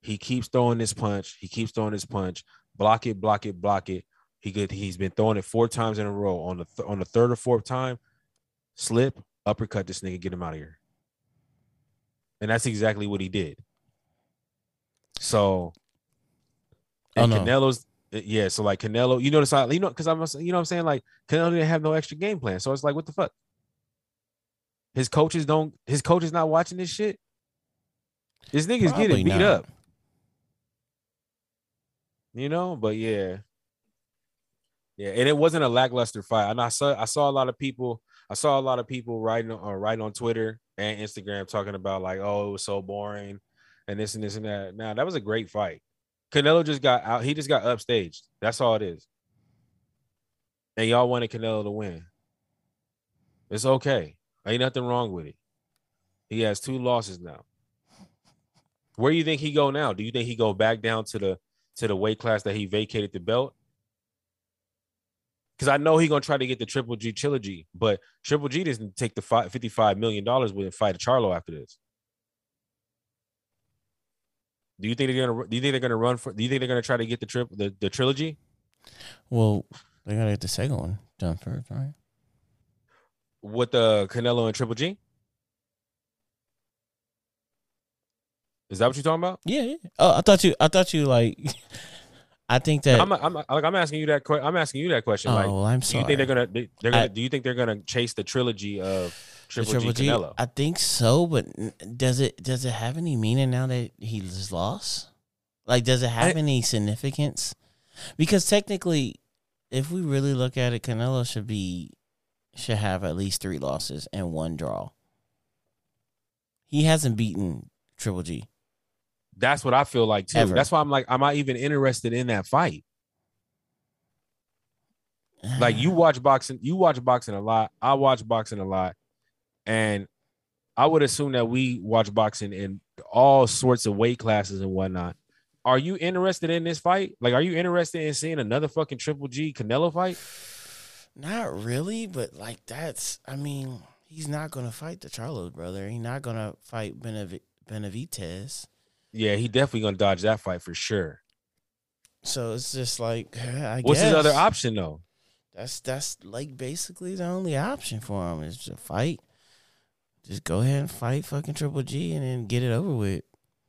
A: he keeps throwing this punch, he keeps throwing this punch, block it, block it, block it. He could he's been throwing it four times in a row. On the th- on the third or fourth time, slip, uppercut this nigga, get him out of here. And that's exactly what he did. So
B: Oh,
A: and
B: no.
A: Canelo's eh, yeah, so like Canelo, you notice I you know because I'm you know what I'm saying like Canelo didn't have no extra game plan. So it's like what the fuck? His coaches don't his coaches not watching this shit. This nigga's
B: Probably
A: getting beat
B: not.
A: up. You know, but yeah. Yeah, and it wasn't a lackluster fight. And I saw I saw a lot of people, I saw a lot of people writing on writing on Twitter and Instagram talking about like, oh, it was so boring and this and this and that. Now that was a great fight. Canelo just got out, he just got upstaged. That's all it is. And y'all wanted Canelo to win. It's okay. Ain't nothing wrong with it. He has two losses now. Where do you think he go now? Do you think he go back down to the to the weight class that he vacated the belt? Because I know he gonna try to get the Triple G trilogy, but Triple G doesn't take the five, 55 million dollars with fight a Charlo after this. Do you think they're gonna? Do you think they're gonna run for? Do you think they're gonna try to get the trip the, the trilogy?
B: Well, they gotta get the second one done first, right?
A: with the Canelo and Triple G? Is that what you're talking about?
B: Yeah, yeah. Oh, I thought you. I thought you like. I think that.
A: I'm, I'm like I'm asking you that. que- I'm asking you that question.
B: oh,
A: like,
B: I'm sorry.
A: do you think they're gonna? they- They're gonna.
B: I-
A: do you think they're gonna chase the trilogy of Triple,
B: Triple
A: G,
B: G,
A: Canelo.
B: I think so, but does it does it have any meaning now that he's lost? Like, does it have
A: I-
B: any significance? Because technically, if we really look at it, Canelo should be should have at least three losses and one draw. He hasn't beaten Triple G.
A: That's what I feel like too.
B: Ever.
A: That's why I'm like, am I even interested in that fight? Like you watch boxing, you watch boxing a lot. I watch boxing a lot, and I would assume that we watch boxing in all sorts of weight classes and whatnot. Are you interested in this fight? Like, are you interested in seeing another fucking Triple G Canelo fight?
B: Not really, but like that's. I mean, he's not gonna fight the Charlo brother. He's not gonna fight Benav- Benavidez.
A: Yeah, he definitely gonna dodge that fight for sure.
B: So it's just like, I
A: What's his other option though?
B: That's that's like basically the only option for him is to fight. Just go ahead and fight fucking Triple G and then get it over with.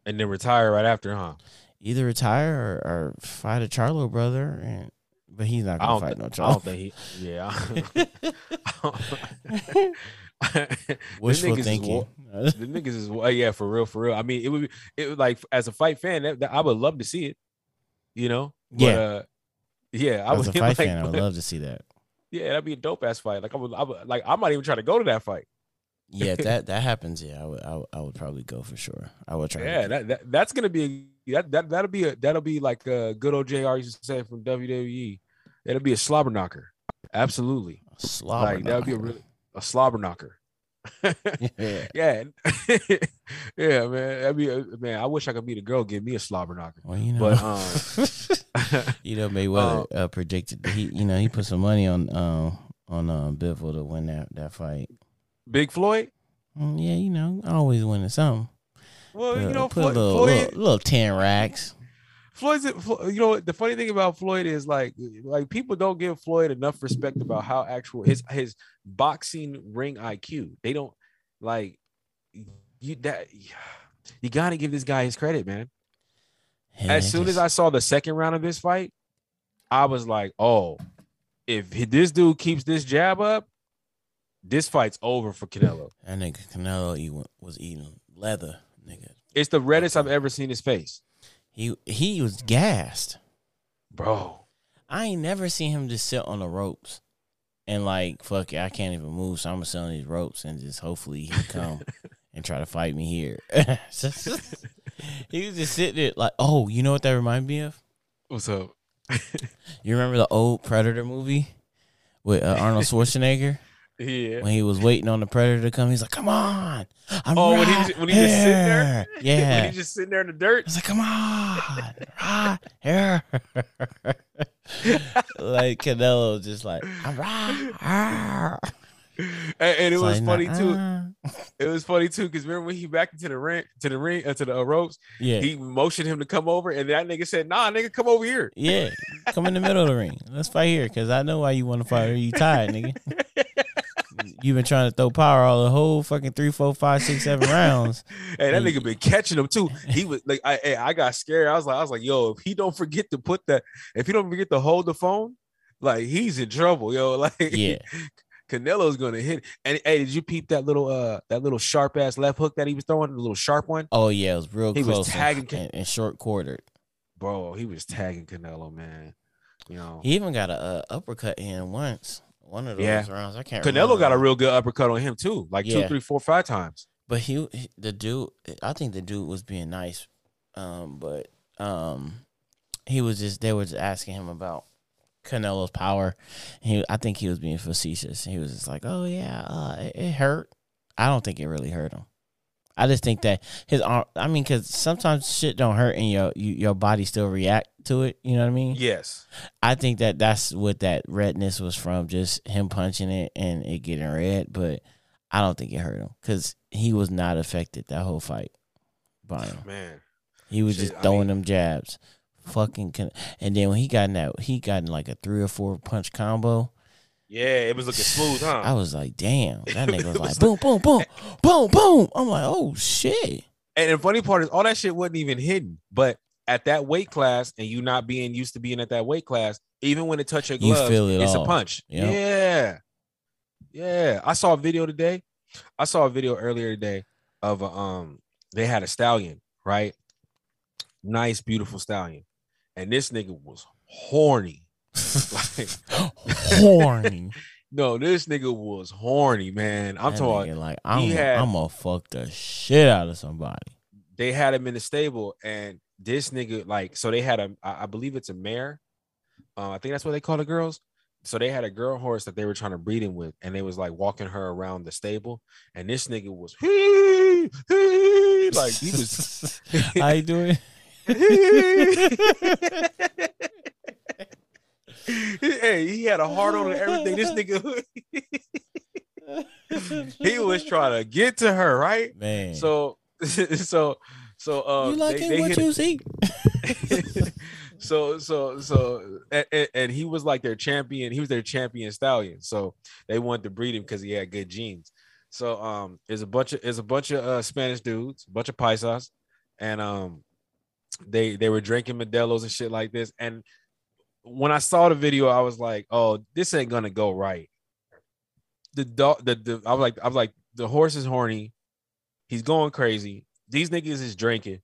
A: And then retire right after, huh?
B: Either retire or, or fight a Charlo brother, and but he's not gonna fight
A: thi-
B: no
A: I
B: Charlo.
A: don't think he. Yeah.
B: Wishful
A: is
B: thinking.
A: wa- the niggas is yeah for real for real. I mean, it would be it would like as a fight fan, that, that- I would love to see it. You know, But,
B: Yeah.
A: uh, yeah. I
B: As a fight
A: like,
B: fan, I would love to see that.
A: Yeah, that'd be a dope ass fight. Like I would, I would, like I might even try to go to that fight.
B: Yeah, that that happens, yeah, I would, I would I would probably go for sure. I would try.
A: Yeah, that, that that's gonna be a, that that that'll be a that'll be like a good old J.R. used to say from WWE. It'll be a slobber knocker. Absolutely,
B: slobber.
A: like that'd be a really a slobber knocker.
B: yeah.
A: yeah, yeah, man. That'd be a, man. I wish I could meet a girl give me a slobber knocker.
B: Well, you know,
A: But um,
B: you know, Mayweather uh, predicted he, you know, he put some money on um on um Bivol to win that that fight.
A: Big Floyd.
B: Mm, yeah, you know, always winning something.
A: Well, you know,
B: put
A: Floyd,
B: a little,
A: Floyd,
B: little, little ten racks.
A: Floyd's Flo- you know the funny thing about Floyd is like like people don't give Floyd enough respect about how actual his his boxing ring IQ. They don't like you that you got to give this guy his credit, man.
B: Yeah,
A: As soon as I saw the second round of this fight, I was like, "Oh, if this dude keeps this jab up, this fight's over for Canelo."
B: that nigga Canelo he was eating leather, nigga.
A: It's the reddest I've ever seen his face,
B: He he was gassed.
A: bro.
B: I ain't never seen him just sit on the ropes and like fuck it, I can't even move, so I'm gonna sit on these ropes and just hopefully he come and try to fight me here. he was just sitting there like, oh, you know what that reminded me of?
A: What's up?
B: You remember the old Predator movie with uh, Arnold Schwarzenegger
A: Yeah.
B: when he was waiting on the Predator to come? He's like, come on, I'm
A: Oh, when he
B: right
A: was- when he just sitting there?
B: here." Yeah,
A: when he's just sitting there in the dirt.
B: Was like, come on, right here. like Canelo just like, I'm right.
A: and, and it was
B: like,
A: funny too. It was funny too because remember when he backed into the ring, to the ring, uh, to the uh, ropes,
B: Yeah,
A: he motioned him to come over, and that nigga said, "Nah, nigga, come over here."
B: yeah. Come in the middle of the ring. Let's fight here because I know why you want to fight. Are you tired, nigga? You've been trying to throw power all the whole fucking three, four, five, six, seven rounds.
A: Hey, that
B: Hey.
A: nigga been catching him too. He was like, I, hey, I got scared. I was like, I was like, yo, if he don't forget to put that, if he don't forget to hold the phone, like he's in trouble, yo. Like,
B: Yeah.
A: Canelo's gonna hit. And hey, did you peep that little uh that little sharp ass left hook that he was throwing, the little sharp one,
B: Oh yeah, it was real
A: He was
B: and-
A: tagging Can-
B: and, and short quartered.
A: bro? He was tagging Canelo, man. You know,
B: He even got a, uh uppercut in once. One of those
A: Yeah.
B: rounds. I can't.
A: Canelo
B: remember.
A: got a real good uppercut on him too, like two,
B: Yeah.
A: three, four, five times.
B: But he, he- the dude, I think the dude was being nice, um, but um, he was just they were just asking him about Canelo's power. He, I think he was being facetious. He was just like, "Oh yeah, uh, it, it hurt." I don't think it really hurt him. I just think that his arm. I mean, because sometimes shit don't hurt and your you, your body still react to it. You know what I mean?
A: Yes.
B: I think that that's what that redness was from, just him punching it and it getting red. But I don't think it hurt him because he was not affected that whole fight by him.
A: Man.
B: He was
A: Shit,
B: just
A: I
B: throwing
A: mean-
B: them jabs, fucking. Con- and then when he got in that, he got in like a three or four punch combo.
A: Yeah, it was looking smooth, huh?
B: I was like, damn, that nigga was
A: It
B: like, boom, boom, boom, boom, boom. I'm like, oh shit.
A: And the funny part is, all that shit wasn't even hidden. But at that weight class, and you not being used to being at that weight class, even when it touch your
B: You
A: gloves,
B: feel it
A: it's
B: all.
A: a punch.
B: Yep.
A: Yeah, yeah. I saw a video today. I saw a video earlier today of a, um they had a stallion, right? Nice, beautiful stallion. And this nigga was horny. Like,
B: Horny.
A: no, this nigga was horny, man. I'm
B: That
A: talking
B: nigga like I'm
A: had-
B: I'm gonna fuck the shit out of somebody.
A: they had him in the stable, and this nigga, like, so they had a, I believe it's a mare. Uh, I think that's what they call the girls. So they had a girl horse that they were trying to breed him with, and they was like walking her around the stable, and this nigga was like he was.
B: How you doing?
A: hey, he had a heart on and everything. This nigga, he was trying to get to her, right?
B: Man.
A: So, so, so, uh,
B: you like
A: they,
B: it
A: they
B: what
A: hit
B: you see?
A: so so so and, and- and he was like their champion he was their champion stallion so they wanted to breed him because he had good genes so um there's a bunch of there's a bunch of uh spanish dudes a bunch of paisas and um they they were drinking modelos and shit like this and when i saw the video i was like oh this ain't gonna go right the dog the, the i was like i was like the horse is horny he's going crazy these niggas is drinking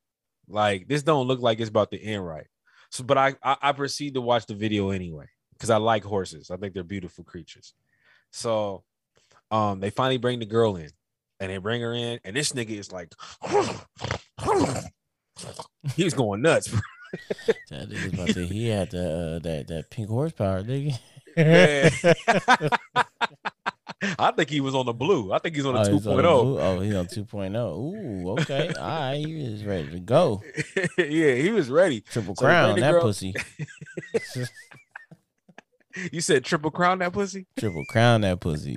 A: like this don't look like it's about to end right so, but I, I I proceed to watch the video anyway because I like horses. I think they're beautiful creatures. So, um, they finally bring the girl in, and they bring her in, and this nigga is like, he's going nuts.
B: That nigga's about to, he had the uh, that that pink horsepower, nigga.
A: I think he was on the blue. I think he's on the
B: Oh,
A: two
B: he's on
A: point
B: the
A: oh.
B: blue- he's on 2.0. Ooh, okay. All right. He was ready to go.
A: yeah, he was ready.
B: Triple
A: So
B: crown, that
A: girl-
B: pussy.
A: You said triple crown that pussy.
B: Triple crown, that pussy.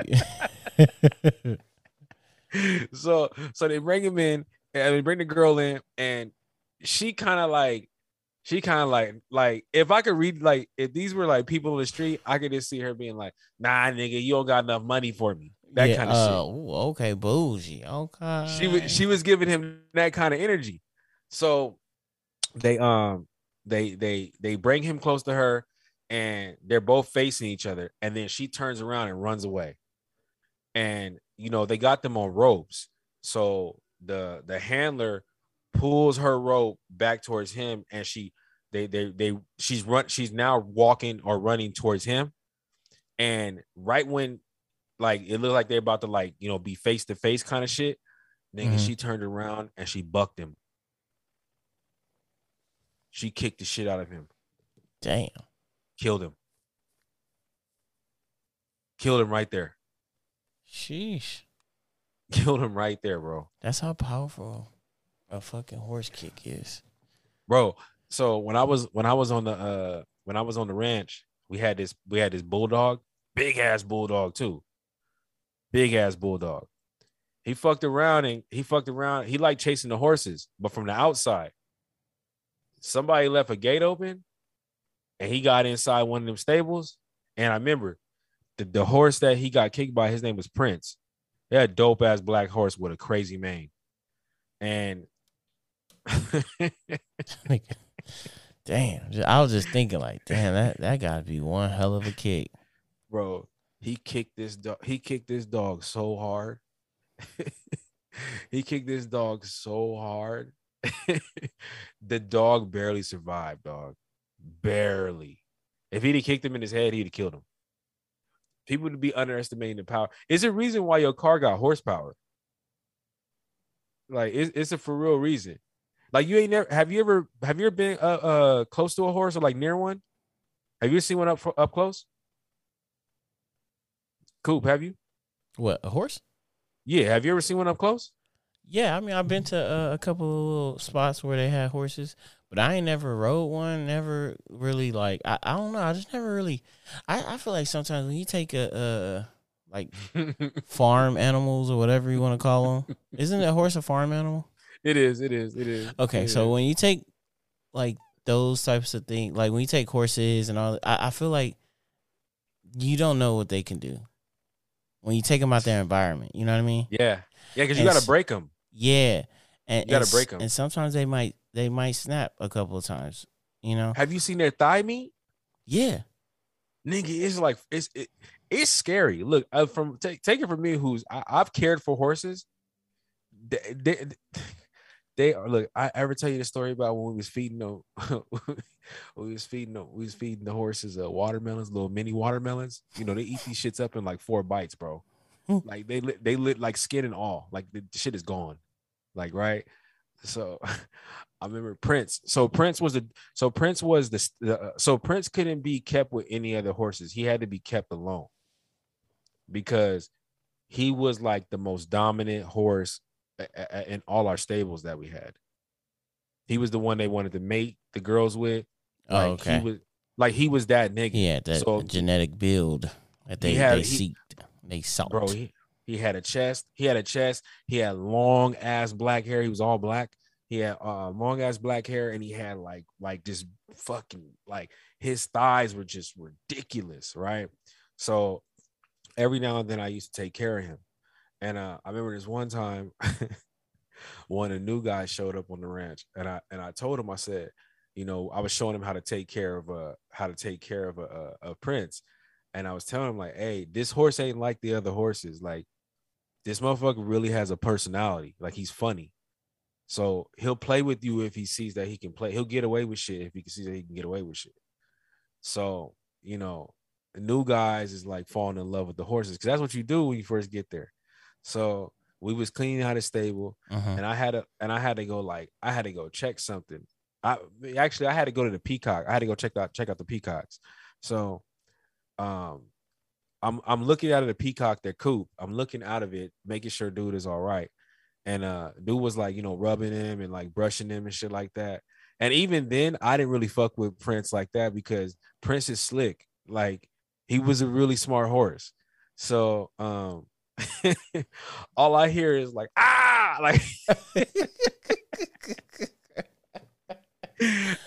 A: so so they bring him in and they bring the girl in and she kind of like she kind of like like if I could read like if these were like people in the street, I could just see her being like, nah, nigga, you don't got enough money for me. That
B: Yeah,
A: kind of
B: uh, ooh, okay, bougie. Okay.
A: She was she was giving him that kind of energy. So they um they they they bring him close to her and they're both facing each other and then she turns around and runs away and you know they got them on ropes so the the handler pulls her rope back towards him and she they they they she's run she's now walking or running towards him. And right when like it looked like they're about to like you know be face to face kind of shit nigga
B: Mhm.
A: she turned around and she bucked him. She kicked the shit out of him.
B: Damn.
A: killed him. Killed him right there.
B: Sheesh.
A: killed him right there bro.
B: That's how powerful a fucking horse kick is.
A: bro so when i was when i was on the uh when i was on the ranch we had this we had this bulldog big ass bulldog too. Big ass bulldog. He fucked around and he fucked around. He liked chasing the horses but from the outside somebody left a gate open and he got inside one of them stables. And i remember the, the horse that he got kicked by his name was prince. That dope ass black horse with a crazy mane. And
B: Like, damn. I was just thinking, like, damn, that, that gotta be one hell of a kick.
A: bro he kicked this dog he kicked this dog so hard. He kicked this dog so hard. The dog barely survived dog. Barely. If he'd have kicked him in his head he'd have killed him. People would be underestimating the power. Is a reason why your car got horsepower? Like it's, it's a for real reason like you ain't never have you ever have you ever been uh, uh close to a horse or like near one have you seen one up up close Coop, have you?
B: What, a horse?
A: Yeah, have you ever seen one up close?
B: Yeah, I mean, I've been to uh, a couple of little spots where they had horses, but I ain't never rode one. Never really like. I, I don't know. I just never really. I, I feel like sometimes when you take a uh like farm animals or whatever you want to call them, isn't a horse a farm animal?
A: It is, it is, it is.
B: Okay,
A: It
B: so
A: is.
B: when you take like those types of things, like when you take horses and all, I, I feel like you don't know what they can do when you take them out their environment. You know what I mean?
A: yeah, yeah, because you got to break them.
B: Yeah, and
A: You gotta break them.
B: And sometimes they might they might snap a couple of times. You know?
A: Have you seen their thigh meat?
B: Yeah.
A: Nigga, it's like it's it, it's scary. Look, uh, from take take it from me, who's I, have cared for horses. They, they, they are look. I ever tell you the story about when we was feeding them, we was feeding them, we was feeding the horses uh, watermelons, little mini watermelons. You know, they eat these shits up in like four bites, bro. Hmm. like they lit, they lit like skin and all. Like the shit is gone. Like right. So I remember Prince. So Prince was a so Prince was the, the uh, so Prince couldn't be kept with any other horses. He had to be kept alone because he was like the most dominant horse in all our stables that we had. He was the one they wanted to mate the girls with.
B: Oh, like, oh, okay.
A: He was like he was that nigga.
B: Had that so, genetic build that they had, they seeked. They sought.
A: Bro, he, he had a chest. He had a chest. He had long ass black hair. He was all black. He had uh, long ass black hair, and he had like like just fucking like his thighs were just ridiculous, right? So every now and then I used to take care of him. And uh, I remember this one time of the new guys showed up on the ranch and I and I told him, I said, you know, I was showing him how to take care of a how to take care of a, a, a prince. And I was telling him, like, hey, this horse ain't like the other horses. Like, this motherfucker really has a personality. Like he's funny. So he'll play with you if he sees that he can play. He'll get away with shit if he can see that he can get away with shit. So, you know, new guys is like falling in love with the horses because that's what you do when you first get there. So we was cleaning out the stable, uh-huh. and I had to and I had to go like I had to go check something. I actually I had to go to the peacock. I had to go check out check out the peacocks. So, um, I'm I'm looking out of the peacock their coop. I'm looking out of it, making sure dude is all right. And uh, dude was like you know rubbing him and like brushing him and shit like that. And even then, I didn't really fuck with Prince like that because Prince is slick. Like he was a really smart horse. So um all I hear is like ah like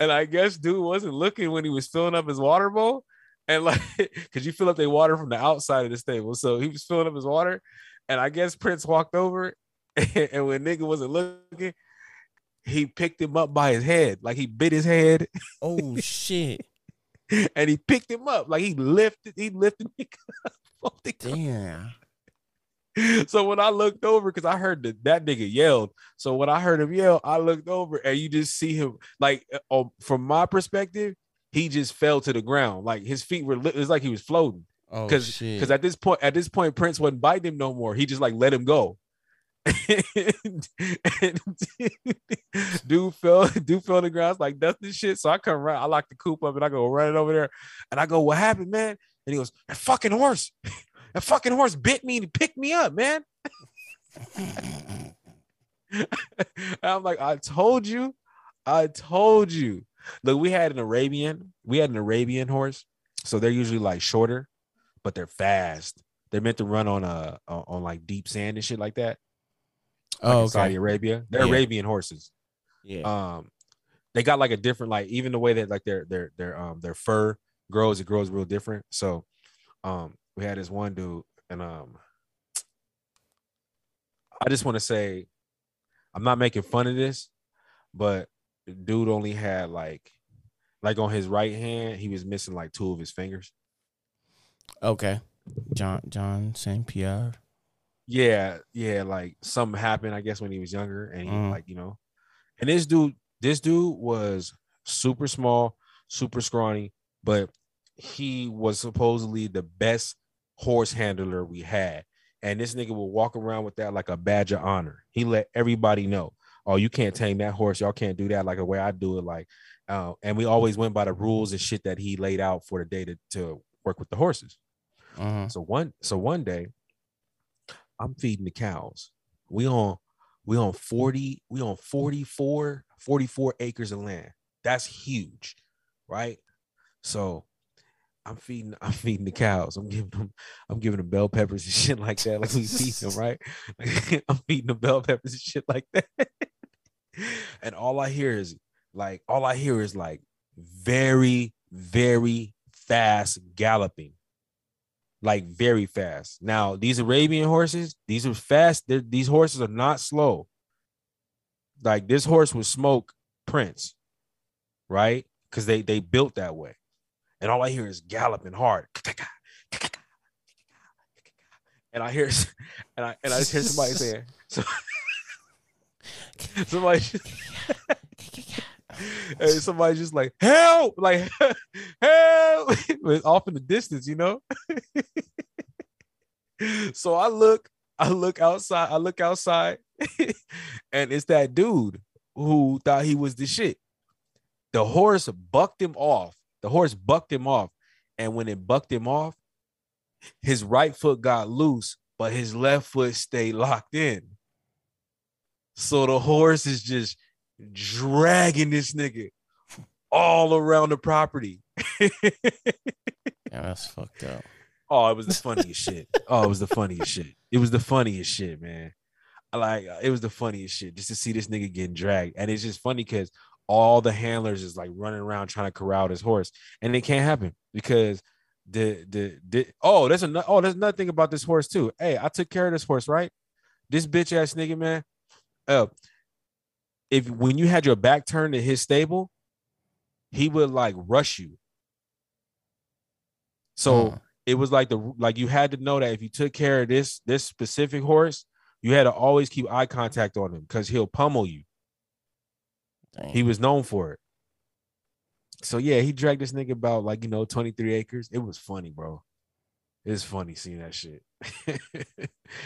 A: and I guess dude wasn't looking when he was filling up his water bowl. And like because you fill up their water from the outside of the stable. So he was filling up his water. And I guess Prince walked over and when nigga wasn't looking, he picked him up by his head. Like he bit his head.
B: Oh shit.
A: and he picked him up like he lifted, he lifted.
B: Damn.
A: So when I looked over, because I heard that that nigga yelled. So when I heard him yell, I looked over and you just see him like eh, oh, from my perspective, he just fell to the ground. Like his feet were it's like he was floating. Because oh, because at this point, at this point, Prince wasn't biting him no more. He just like let him go and, and dude fell, dude fell on the ground. like that's the shit. So I come right, I lock the coop up and I go running over there, and I go, "What happened, man?" And he goes, "That fucking horse, that fucking horse bit me and picked me up, man." I'm like, I told you, I told you. Look, we had an Arabian, we had an Arabian horse, so they're usually like shorter, but they're fast. They're meant to run on a on like deep sand and shit like that like oh, okay. Saudi Arabia. They're yeah. Arabian horses.
B: Yeah.
A: Um, they got like a different like even the way that like their their their um their fur grows, it grows real different. So, um, we had this one dude, and um, I just want to say, I'm not making fun of this, but dude only had like like on his right hand, he was missing like two of his fingers.
B: Okay. John John Saint Pierre
A: yeah, yeah, like something happened, I guess, when he was younger, and he mm. like, you know, and this dude, this dude was super small, super scrawny, but he was supposedly the best horse handler we had. And this nigga would walk around with that like a badge of honor. He let everybody know, oh, you can't tame that horse. Y'all can't do that like the way I do it. Like, uh, and we always went by the rules and shit that he laid out for the day to, to work with the horses. Mm-hmm. So one, so one day, I'm feeding the cows. We on we on 40, we on 44, 44 acres of land. That's huge, right? So I'm feeding, I'm feeding the cows. I'm giving them, I'm giving them bell peppers and shit like that. Like we feed them, right? I'm feeding them bell peppers and shit like that. and all I hear is like, all I hear is like very, very fast galloping like very fast. Now, these Arabian horses, these are fast. They're, these horses are not slow. Like this horse would smoke Prince, right? Because they they built that way. And all I hear is galloping hard. and I hear and I and I just hear somebody saying so somebody and somebody just like help like help off in the distance you know so I look I look outside I look outside and it's that dude who thought he was the shit the horse bucked him off the horse bucked him off and when it bucked him off his right foot got loose, but his left foot stayed locked in. So the horse is just dragging this nigga all around the property.
B: Yeah, that's fucked up.
A: Oh, it was the funniest shit. Oh, it was the funniest shit. It was the funniest shit, man. Like it was the funniest shit just to see this nigga getting dragged. And it's just funny because all the handlers is like running around trying to corral this horse, and it can't happen because the the, the oh there's another oh there's another thing about this horse too. Hey, I took care of this horse, right? This bitch ass nigga, man. Uh, if when you had your back turned to his stable, he would like rush you. So
B: Hmm.
A: it was like the like you had to know that if you took care of this this specific horse, you had to always keep eye contact on him because he'll pummel you. He was known for it. So yeah, he dragged this nigga about like you know 23 acres. It was funny, bro. It's funny seeing that shit.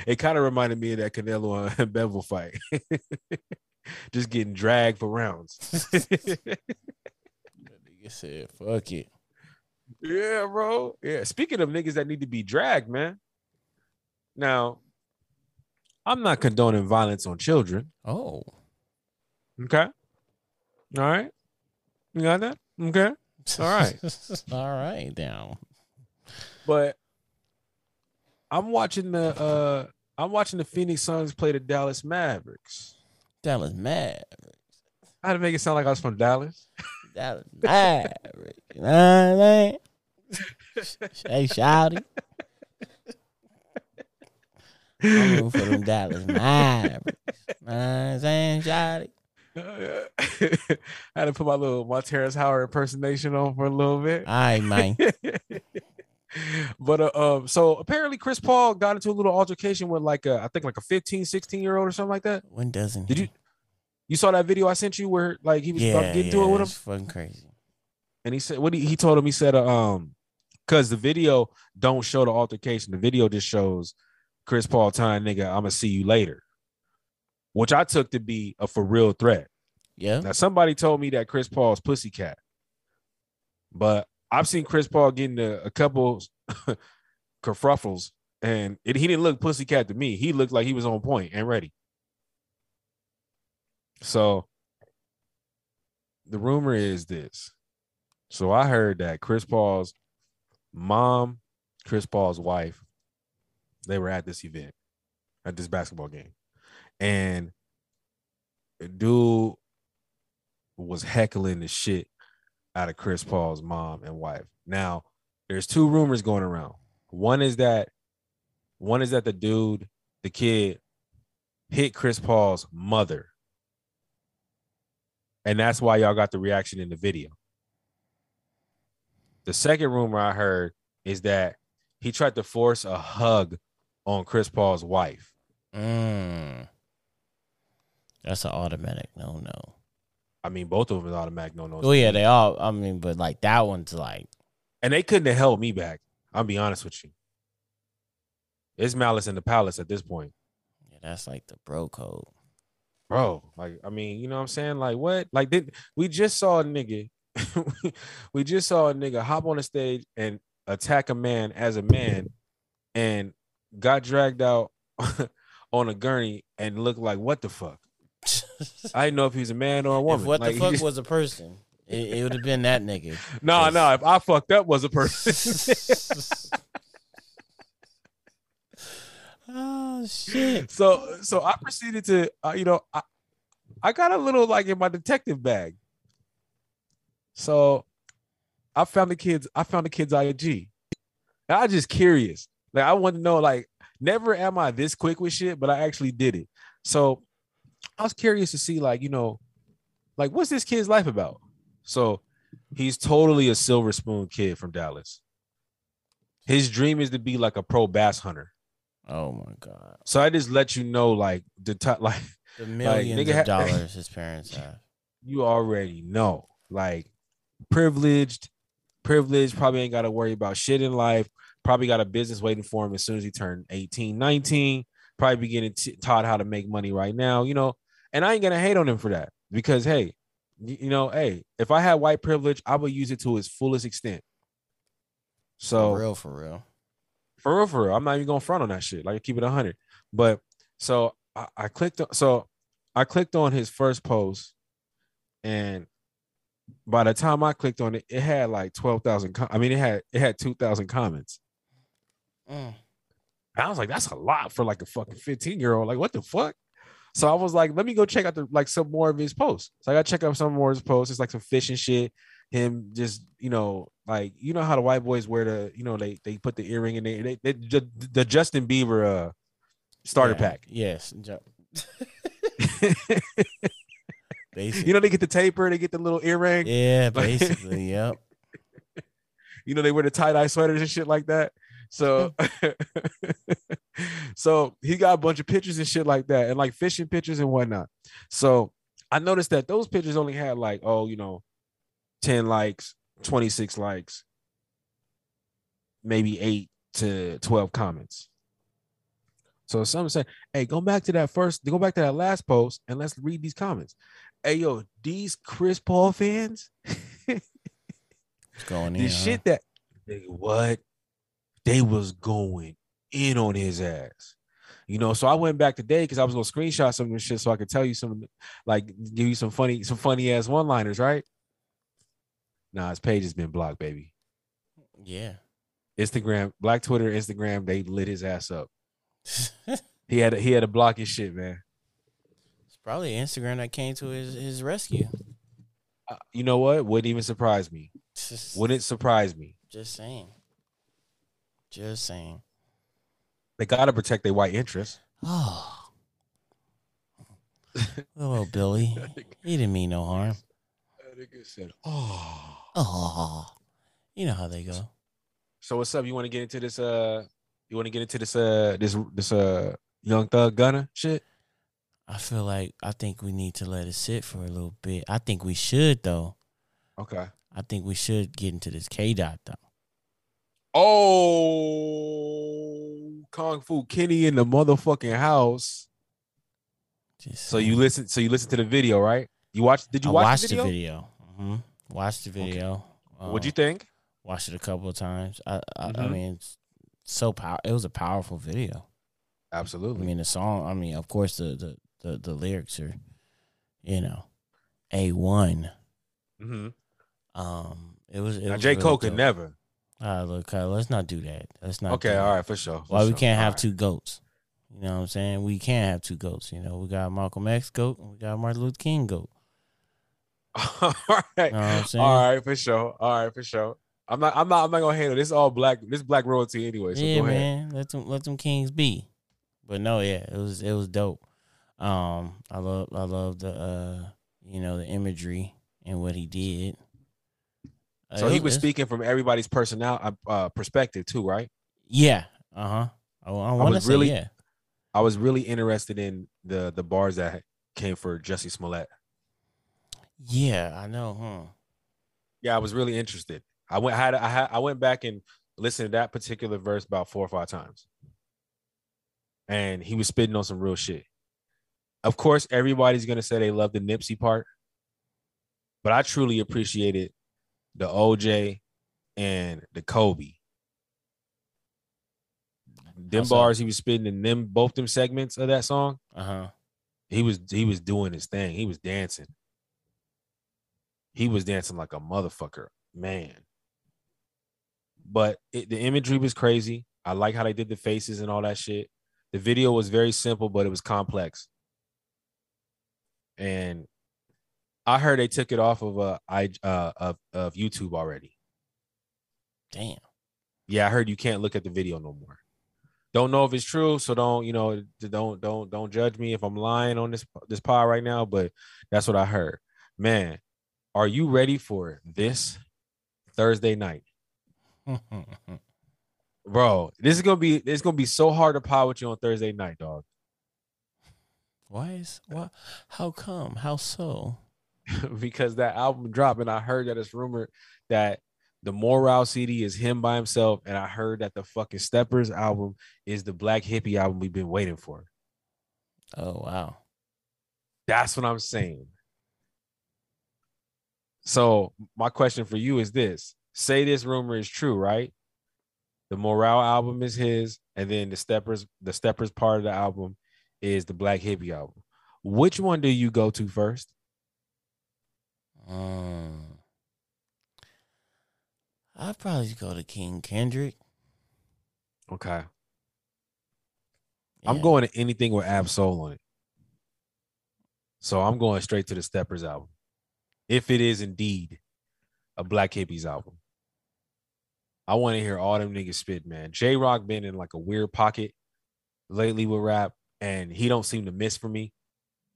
A: it kind of reminded me of that Canelo and Bivol fight. Just getting dragged for rounds.
B: That nigga said, "Fuck it."
A: yeah, bro. Yeah. Speaking of niggas that need to be dragged, man. Now, I'm not condoning violence on children.
B: Oh,
A: Okay. All right. You got that? Okay. All right.
B: all right. Down.
A: but I'm watching the uh I'm watching the Phoenix Suns play the Dallas Mavericks.
B: Dallas Mavericks.
A: I had to make it sound like I was from Dallas.
B: Dallas mad. You know what I mean? Hey, shouty. I'm rooting for them Dallas Mavericks. Know what I'm saying, shouty?
A: I had to put my little my Terrence Howard impersonation on for a little bit.
B: Right, man.
A: but uh, um, so apparently Chris Paul got into a little altercation with like a I think like a 15, 16 year old or something like that.
B: When doesn't
A: Did
B: he?
A: you you saw that video I sent you where like he was
B: Yeah,
A: about to get into
B: yeah,
A: it with him?
B: fucking crazy.
A: and he said what he, he told him he said uh, um because the video don't show the altercation the video just shows chris paul time nigga i'm gonna see you later which i took to be a for real threat
B: Yeah.
A: now somebody told me that chris paul's pussycat but i've seen chris paul getting a, a couple kerfuffles and it, he didn't look pussycat to me he looked like he was on point and ready so the rumor is this so I heard that Chris Paul's mom, Chris Paul's wife, they were at this event, at this basketball game. And dude was heckling the shit out of Chris Paul's mom and wife. Now, there's two rumors going around. One is that one is that the dude, the kid, hit Chris Paul's mother. And that's why y'all got the reaction in the video. The second rumor I heard is that he tried to force a hug on Chris Paul's wife.
B: Mm. That's an automatic no no.
A: I mean, both of them is automatic no no.
B: Oh yeah, they all. I mean, but like that one's like
A: and they couldn't have held me back. I'll be honest with you. It's malice in the palace at this point,
B: yeah, that's like the bro code.
A: bro. Like, I mean, you know what I'm saying? Like, what? Like, did we just saw a nigga? we just saw a nigga hop on the stage and attack a man as a man, and got dragged out on a gurney and looked like what the fuck? I didn't know if he was a man or a woman.
B: if what
A: Like,
B: the fuck
A: just-
B: was a person, it, it would have been that nigga.
A: No, no. If I fucked up was a person.
B: oh shit!
A: so so I proceeded to uh, you know I, I got a little like in my detective bag. So I found the kids. I found the kids IG. And I was just curious. Like I want to know. Like never am I this quick with shit, but I actually did it. So I was curious to see like you know, like what's this kid's life about. So he's totally a silver spoon kid from Dallas. His dream is to be like a pro bass hunter.
B: Oh my god.
A: So I just let you know, like the top, like
B: The millions
A: nigga
B: of
A: ha-
B: dollars his parents have.
A: you already know, like privileged, privileged. Probably ain't got to worry about shit in life. Probably got a business waiting for him as soon as he turned 18, 19. Probably be getting t- taught how to make money right now, you know. And I ain't gonna hate on him for that because hey, you know, hey, if I had white privilege, I would use it to its fullest extent. So
B: For real, for real.
A: for real, for real. I'm not even gonna front on that shit. Like I keep it hundred. But so I, I clicked on so I clicked on his first post, and by the time I clicked on it, it had like twelve thousand. Com- I mean, it had it had two thousand comments.
B: Mm.
A: And I was like, that's a lot for like a fucking 15 year old. Like, what the fuck? So I was like, let me go check out the like some more of his posts. So I got to check out some more of his posts. It's like some fishing shit. Him just, you know, like you know how the white boys wear the, you know, they they put the earring in there. They, they, ju- the Justin Bieber uh starter
B: Yeah,
A: pack.
B: Yes.
A: You know, they get the taper, they get the little earring.
B: yeah, basically. yep.
A: you know, they wear the tie-dye sweaters and shit like that. So so he got a bunch of pictures and shit like that, and like fishing pictures and whatnot. So I noticed that those pictures only had like, oh, you know, 10 likes, 26 likes, maybe eight to 12 comments. So some say, hey, go back to that first, go back to that last post and let's read these comments. Hey yo, these Chris Paul fans,
B: It's going in.
A: the
B: huh?
A: shit that what they was going in on his ass. You know, so I went back today because I was gonna screenshot some of this shit so I could tell you some like give you some funny, some funny ass one-liners, right? Nah, his page has been blocked, baby.
B: Yeah.
A: Instagram, Black Twitter, Instagram, they lit his ass up. He had he had to block his shit, man.
B: It's probably Instagram that came to his, his rescue.
A: Uh, you know what? Wouldn't even surprise me. Wouldn't surprise me.
B: Just saying. Just saying.
A: They gotta protect their white interests.
B: Oh. Little Billy. He didn't mean no harm.
A: That nigga said, "Oh."
B: Oh. You know how they go.
A: So what's up? You want to get into this? Uh, you want to get into this? Uh, this this uh, Young Thug Gunna shit?
B: I feel like I think we need to let it sit for a little bit. I think we should though.
A: Okay.
B: I think we should get into this K dot though.
A: Oh, Kung Fu Kenny in the motherfucking house.
B: Just
A: So you listen. So you listen to the video, right? You watched? Did you
B: I
A: watch
B: watched
A: the video?
B: the video. hmm Watched the video.
A: What'd you
B: Um,
A: think?
B: Watched it a couple of times. I I, I
A: Mhm.
B: mean, it's so power. It was a powerful video.
A: Absolutely.
B: I mean, the song. I mean, of course, the the the, the lyrics are, you know, a one.
A: mm-hmm.
B: Um, it was. It
A: Now
B: was
A: J
B: really
A: Cole could never.
B: Ah, look, Kyle, let's not do that. Let's not.
A: Okay, all for sure. for
B: Why we can't
A: All
B: have
A: right.
B: two goats? You know what I'm saying? We can't have two goats. You know, we got Malcolm X goat and we got Martin Luther King goat.
A: all right.
B: You know what I'm saying?
A: All right, for sure. All right, for sure. I'm not. I'm not. I'm not gonna handle this. All black. This black royalty anyway. So
B: yeah,
A: go ahead.
B: man. Let them let them kings be. But no, yeah, it was it was dope. Um, I love I love the uh you know the imagery and what he did. Uh,
A: So he was speaking from everybody's personal uh, perspective too, right?
B: Yeah. Uh huh. I, I to
A: was really-
B: yeah.
A: I was really interested in the the bars that came for Jussie Smollett.
B: Yeah, I know. Huh.
A: Yeah, I was really interested. I went had I had I went back and listened to that particular verse about four or five times, and he was spitting on some real shit. Of course, everybody's gonna say they love the Nipsey part, but I truly appreciated the OJ and the Kobe. Them bars he was spitting in them both them segments of that song.
B: Uh huh.
A: he was he was doing his thing. He was dancing. He was dancing like a motherfucker, man. But it, the imagery was crazy. I like how they did the faces and all that shit. The video was very simple, but it was complex. And I heard they took it off of uh I uh of, of YouTube already.
B: Damn.
A: Yeah, I heard you can't look at the video no more. Don't know if it's true, so don't you know? Don't don't don't judge me if I'm lying on this this pod right now. But that's what I heard. Man, are you ready for this Thursday night? bro. This is gonna be it's gonna be so hard to pod with you on Thursday night, dog.
B: Why is what? How come? How so?
A: because that album dropped, and I heard that it's rumored that the Morale CD is him by himself, and I heard that the fucking Steppers album is the Black Hippy album we've been waiting for.
B: Oh wow.
A: That's what I'm saying. So my question for you is this: Say this rumor is true, right? The Morale album is his, and then the Steppers, the Steppers part of the album is the Black Hippy album. Which one do you go to first?
B: Um, I'd probably go to King Kendrick.
A: Okay. I'm going to anything with Ab-Soul on it. So I'm going straight to the Steppers album. If it is indeed a Black Hippy's album. I want to hear all them niggas spit, man. Jay Rock been in like a weird pocket lately with rap, and he don't seem to miss for me.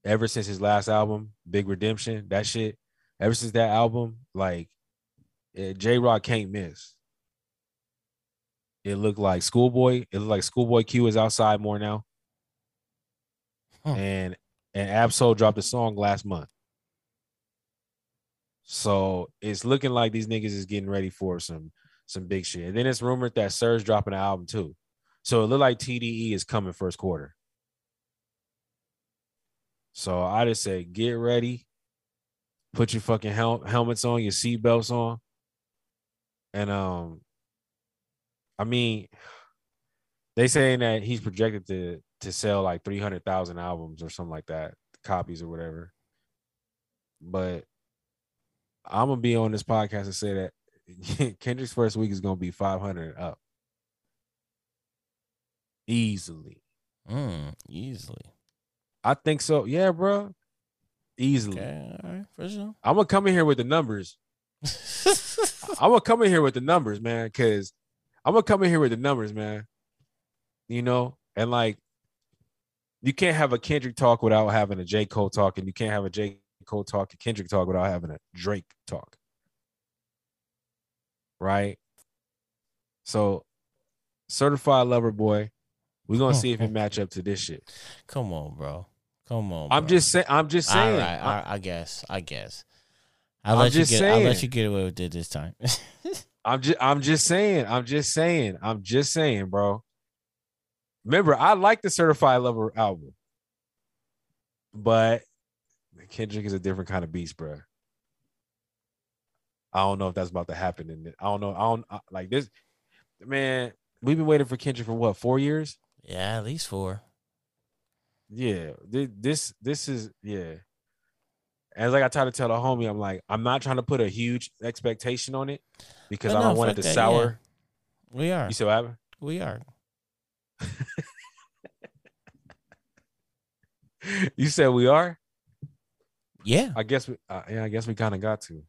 A: Ever since his last album, Big Redemption, that shit. Ever since that album, like eh, Jay Rock can't miss. It looked like Schoolboy. It looked like Schoolboy Q is outside more now.
B: Huh.
A: And and Ab-Soul dropped a song last month. So it's looking like these niggas is getting ready for some some big shit. And then it's rumored that Surge dropping an album too. So it looked like TDE is coming first quarter. So I just say get ready, put your fucking hel- helmets on, your seatbelts on, and um, I mean, they saying that he's projected to to sell like three hundred thousand albums or something like that, copies or whatever. But I'm gonna be on this podcast and say that Kendrick's first week is gonna be five hundred up, easily.
B: Mm, easily.
A: I think so. Yeah, bro, easily.
B: Okay, all right, for sure.
A: I'm gonna come in here with the numbers. I'm gonna come in here with the numbers, man, because I'm gonna come in here with the numbers, man. You know, and like you can't have a Kendrick talk without having a J. Cole talk, and you can't have a J. Cole talk and Kendrick talk without having a Drake talk. Right? So certified lover boy, we're gonna oh, see if it match up to this shit.
B: Come on, bro. Come on.
A: I'm just saying, I'm just saying.
B: right,
A: I-
B: all right, I guess. I guess. I'll
A: I'm
B: let you
A: just
B: get. I'll let you get away with it this time.
A: I'm just I'm just saying. I'm just saying. I'm just saying, bro. Remember, I like the Certified Lover album, but Kendrick is a different kind of beast, bro. I don't know if that's about to happen. In it. I don't know. I don't I, like this. Man, we've been waiting for Kendrick for what four years?
B: yeah, at least four.
A: Yeah, this this is yeah. As like I try to tell the homie, I'm like, I'm not trying to put a huge expectation on it because I don't want it to
B: that,
A: sour.
B: We are.
A: You see what happened?
B: We are.
A: You said we are.
B: Yeah.
A: I guess we. Uh, yeah, I guess we kind of got to.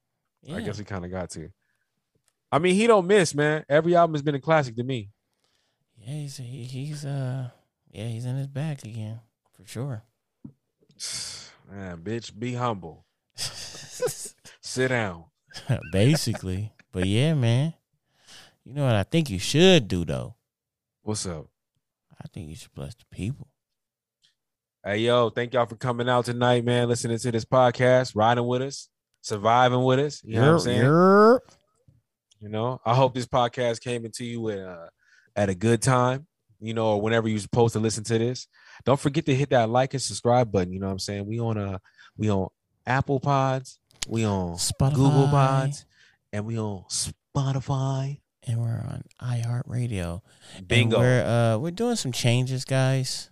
B: yeah.
A: I guess we kind of got to. I mean, he don't miss, man. Every album has been a classic to me.
B: Yeah, he's he, he's uh yeah, he's in his bag again for sure.
A: Man, bitch, be humble. Sit down.
B: Basically, but yeah, man. You know what I think you should do though?
A: What's up?
B: I think you should bless the people.
A: Hey, yo, thank y'all for coming out tonight, man. Listening to this podcast, riding with us, surviving with us. You know what I'm saying?
B: Yerp.
A: You know, I hope this podcast came into you at, uh, at a good time, you know, or whenever you're supposed to listen to this. Don't forget to hit that like and subscribe button. You know what I'm saying? We on uh we on Apple Pods, we on
B: Spotify.
A: Google Pods, and we on Spotify.
B: and we're on iHeartRadio. And
A: Bingo.
B: we're uh we're doing some changes, guys.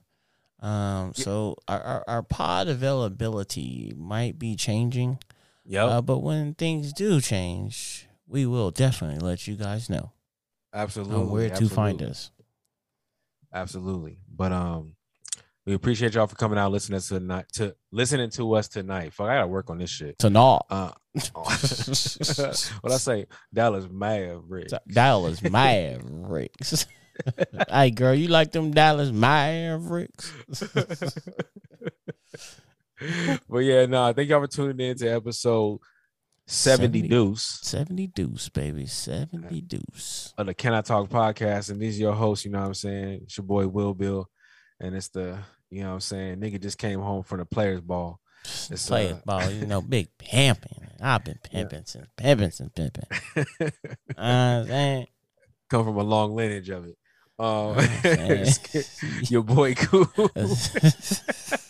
B: Um, so our, our our pod availability might be changing.
A: Yep.
B: Uh, but when things do change, we will definitely let you guys know
A: absolutely.
B: where to find us.
A: Absolutely. But um we appreciate y'all for coming out listening to tonight to listening to us tonight. Fuck, I gotta work on this shit.
B: To not
A: Uh what I say, Dallas Mavericks.
B: Dallas Mavericks. hey girl, you like them Dallas Mavericks?
A: but yeah, no, thank y'all for tuning in to episode 70,
B: 70.
A: deuce
B: 70 deuce, baby. 70 deuce.
A: of the Can I Talk podcast. And these are your hosts, you know what I'm saying? It's your boy Will Bill. And it's the, you know what I'm saying? Nigga just came home from the players ball. It's,
B: Play
A: uh,
B: ball, you know, big pimping. I've been pimping since pimping since pimping. Uh, saying,
A: Come from a long lineage of it. Um, your boy cool.
B: that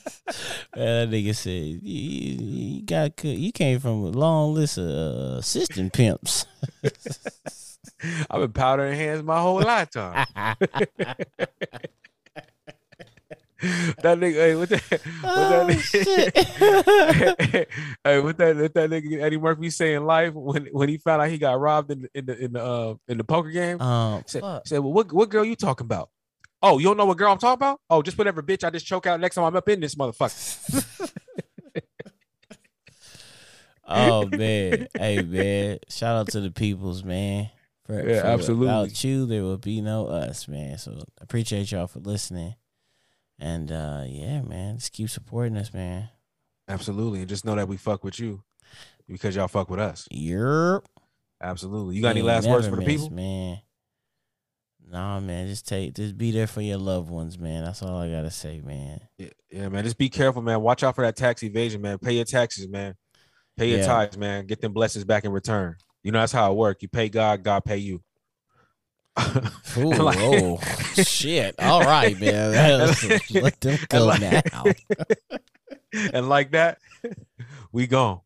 B: nigga said, you, you, you got. You came from a long list of uh, assistant pimps.
A: I've been powdering hands my whole lifetime. That nigga, hey, what that, what
B: Oh,
A: that
B: shit.
A: nigga, hey, what that, what that nigga Eddie Murphy say in life when when he found out he got robbed in the in the in the uh, in the poker game?
B: um,
A: said,
B: fuck.
A: said, well, what what girl you talking about? Oh, you don't know what girl I'm talking about? Oh, just whatever bitch I just choke out next time I'm up in this motherfucker.
B: Oh man, hey man! Shout out to the peoples, man. For,
A: Yeah,
B: for
A: absolutely.
B: Without you, there would be no us, man. So appreciate y'all for listening, and uh yeah, man, just keep supporting us, man.
A: Absolutely, and just know that we fuck with you because y'all fuck with us.
B: Yerp.
A: Absolutely. You got any last words for the
B: miss,
A: people?
B: man? Nah, man, just take, just be there for your loved ones, man. That's all I gotta say, man.
A: Yeah, yeah, man. Just be careful, man. Watch out for that tax evasion, man. Pay your taxes, man. Pay your
B: Yeah.
A: tithes, man. Get them blessings back in return. You know that's how it works. You pay God, God pay you.
B: Ooh,
A: Like-
B: oh shit! All right, man. Let them go
A: like-
B: now.
A: and like that, we gone.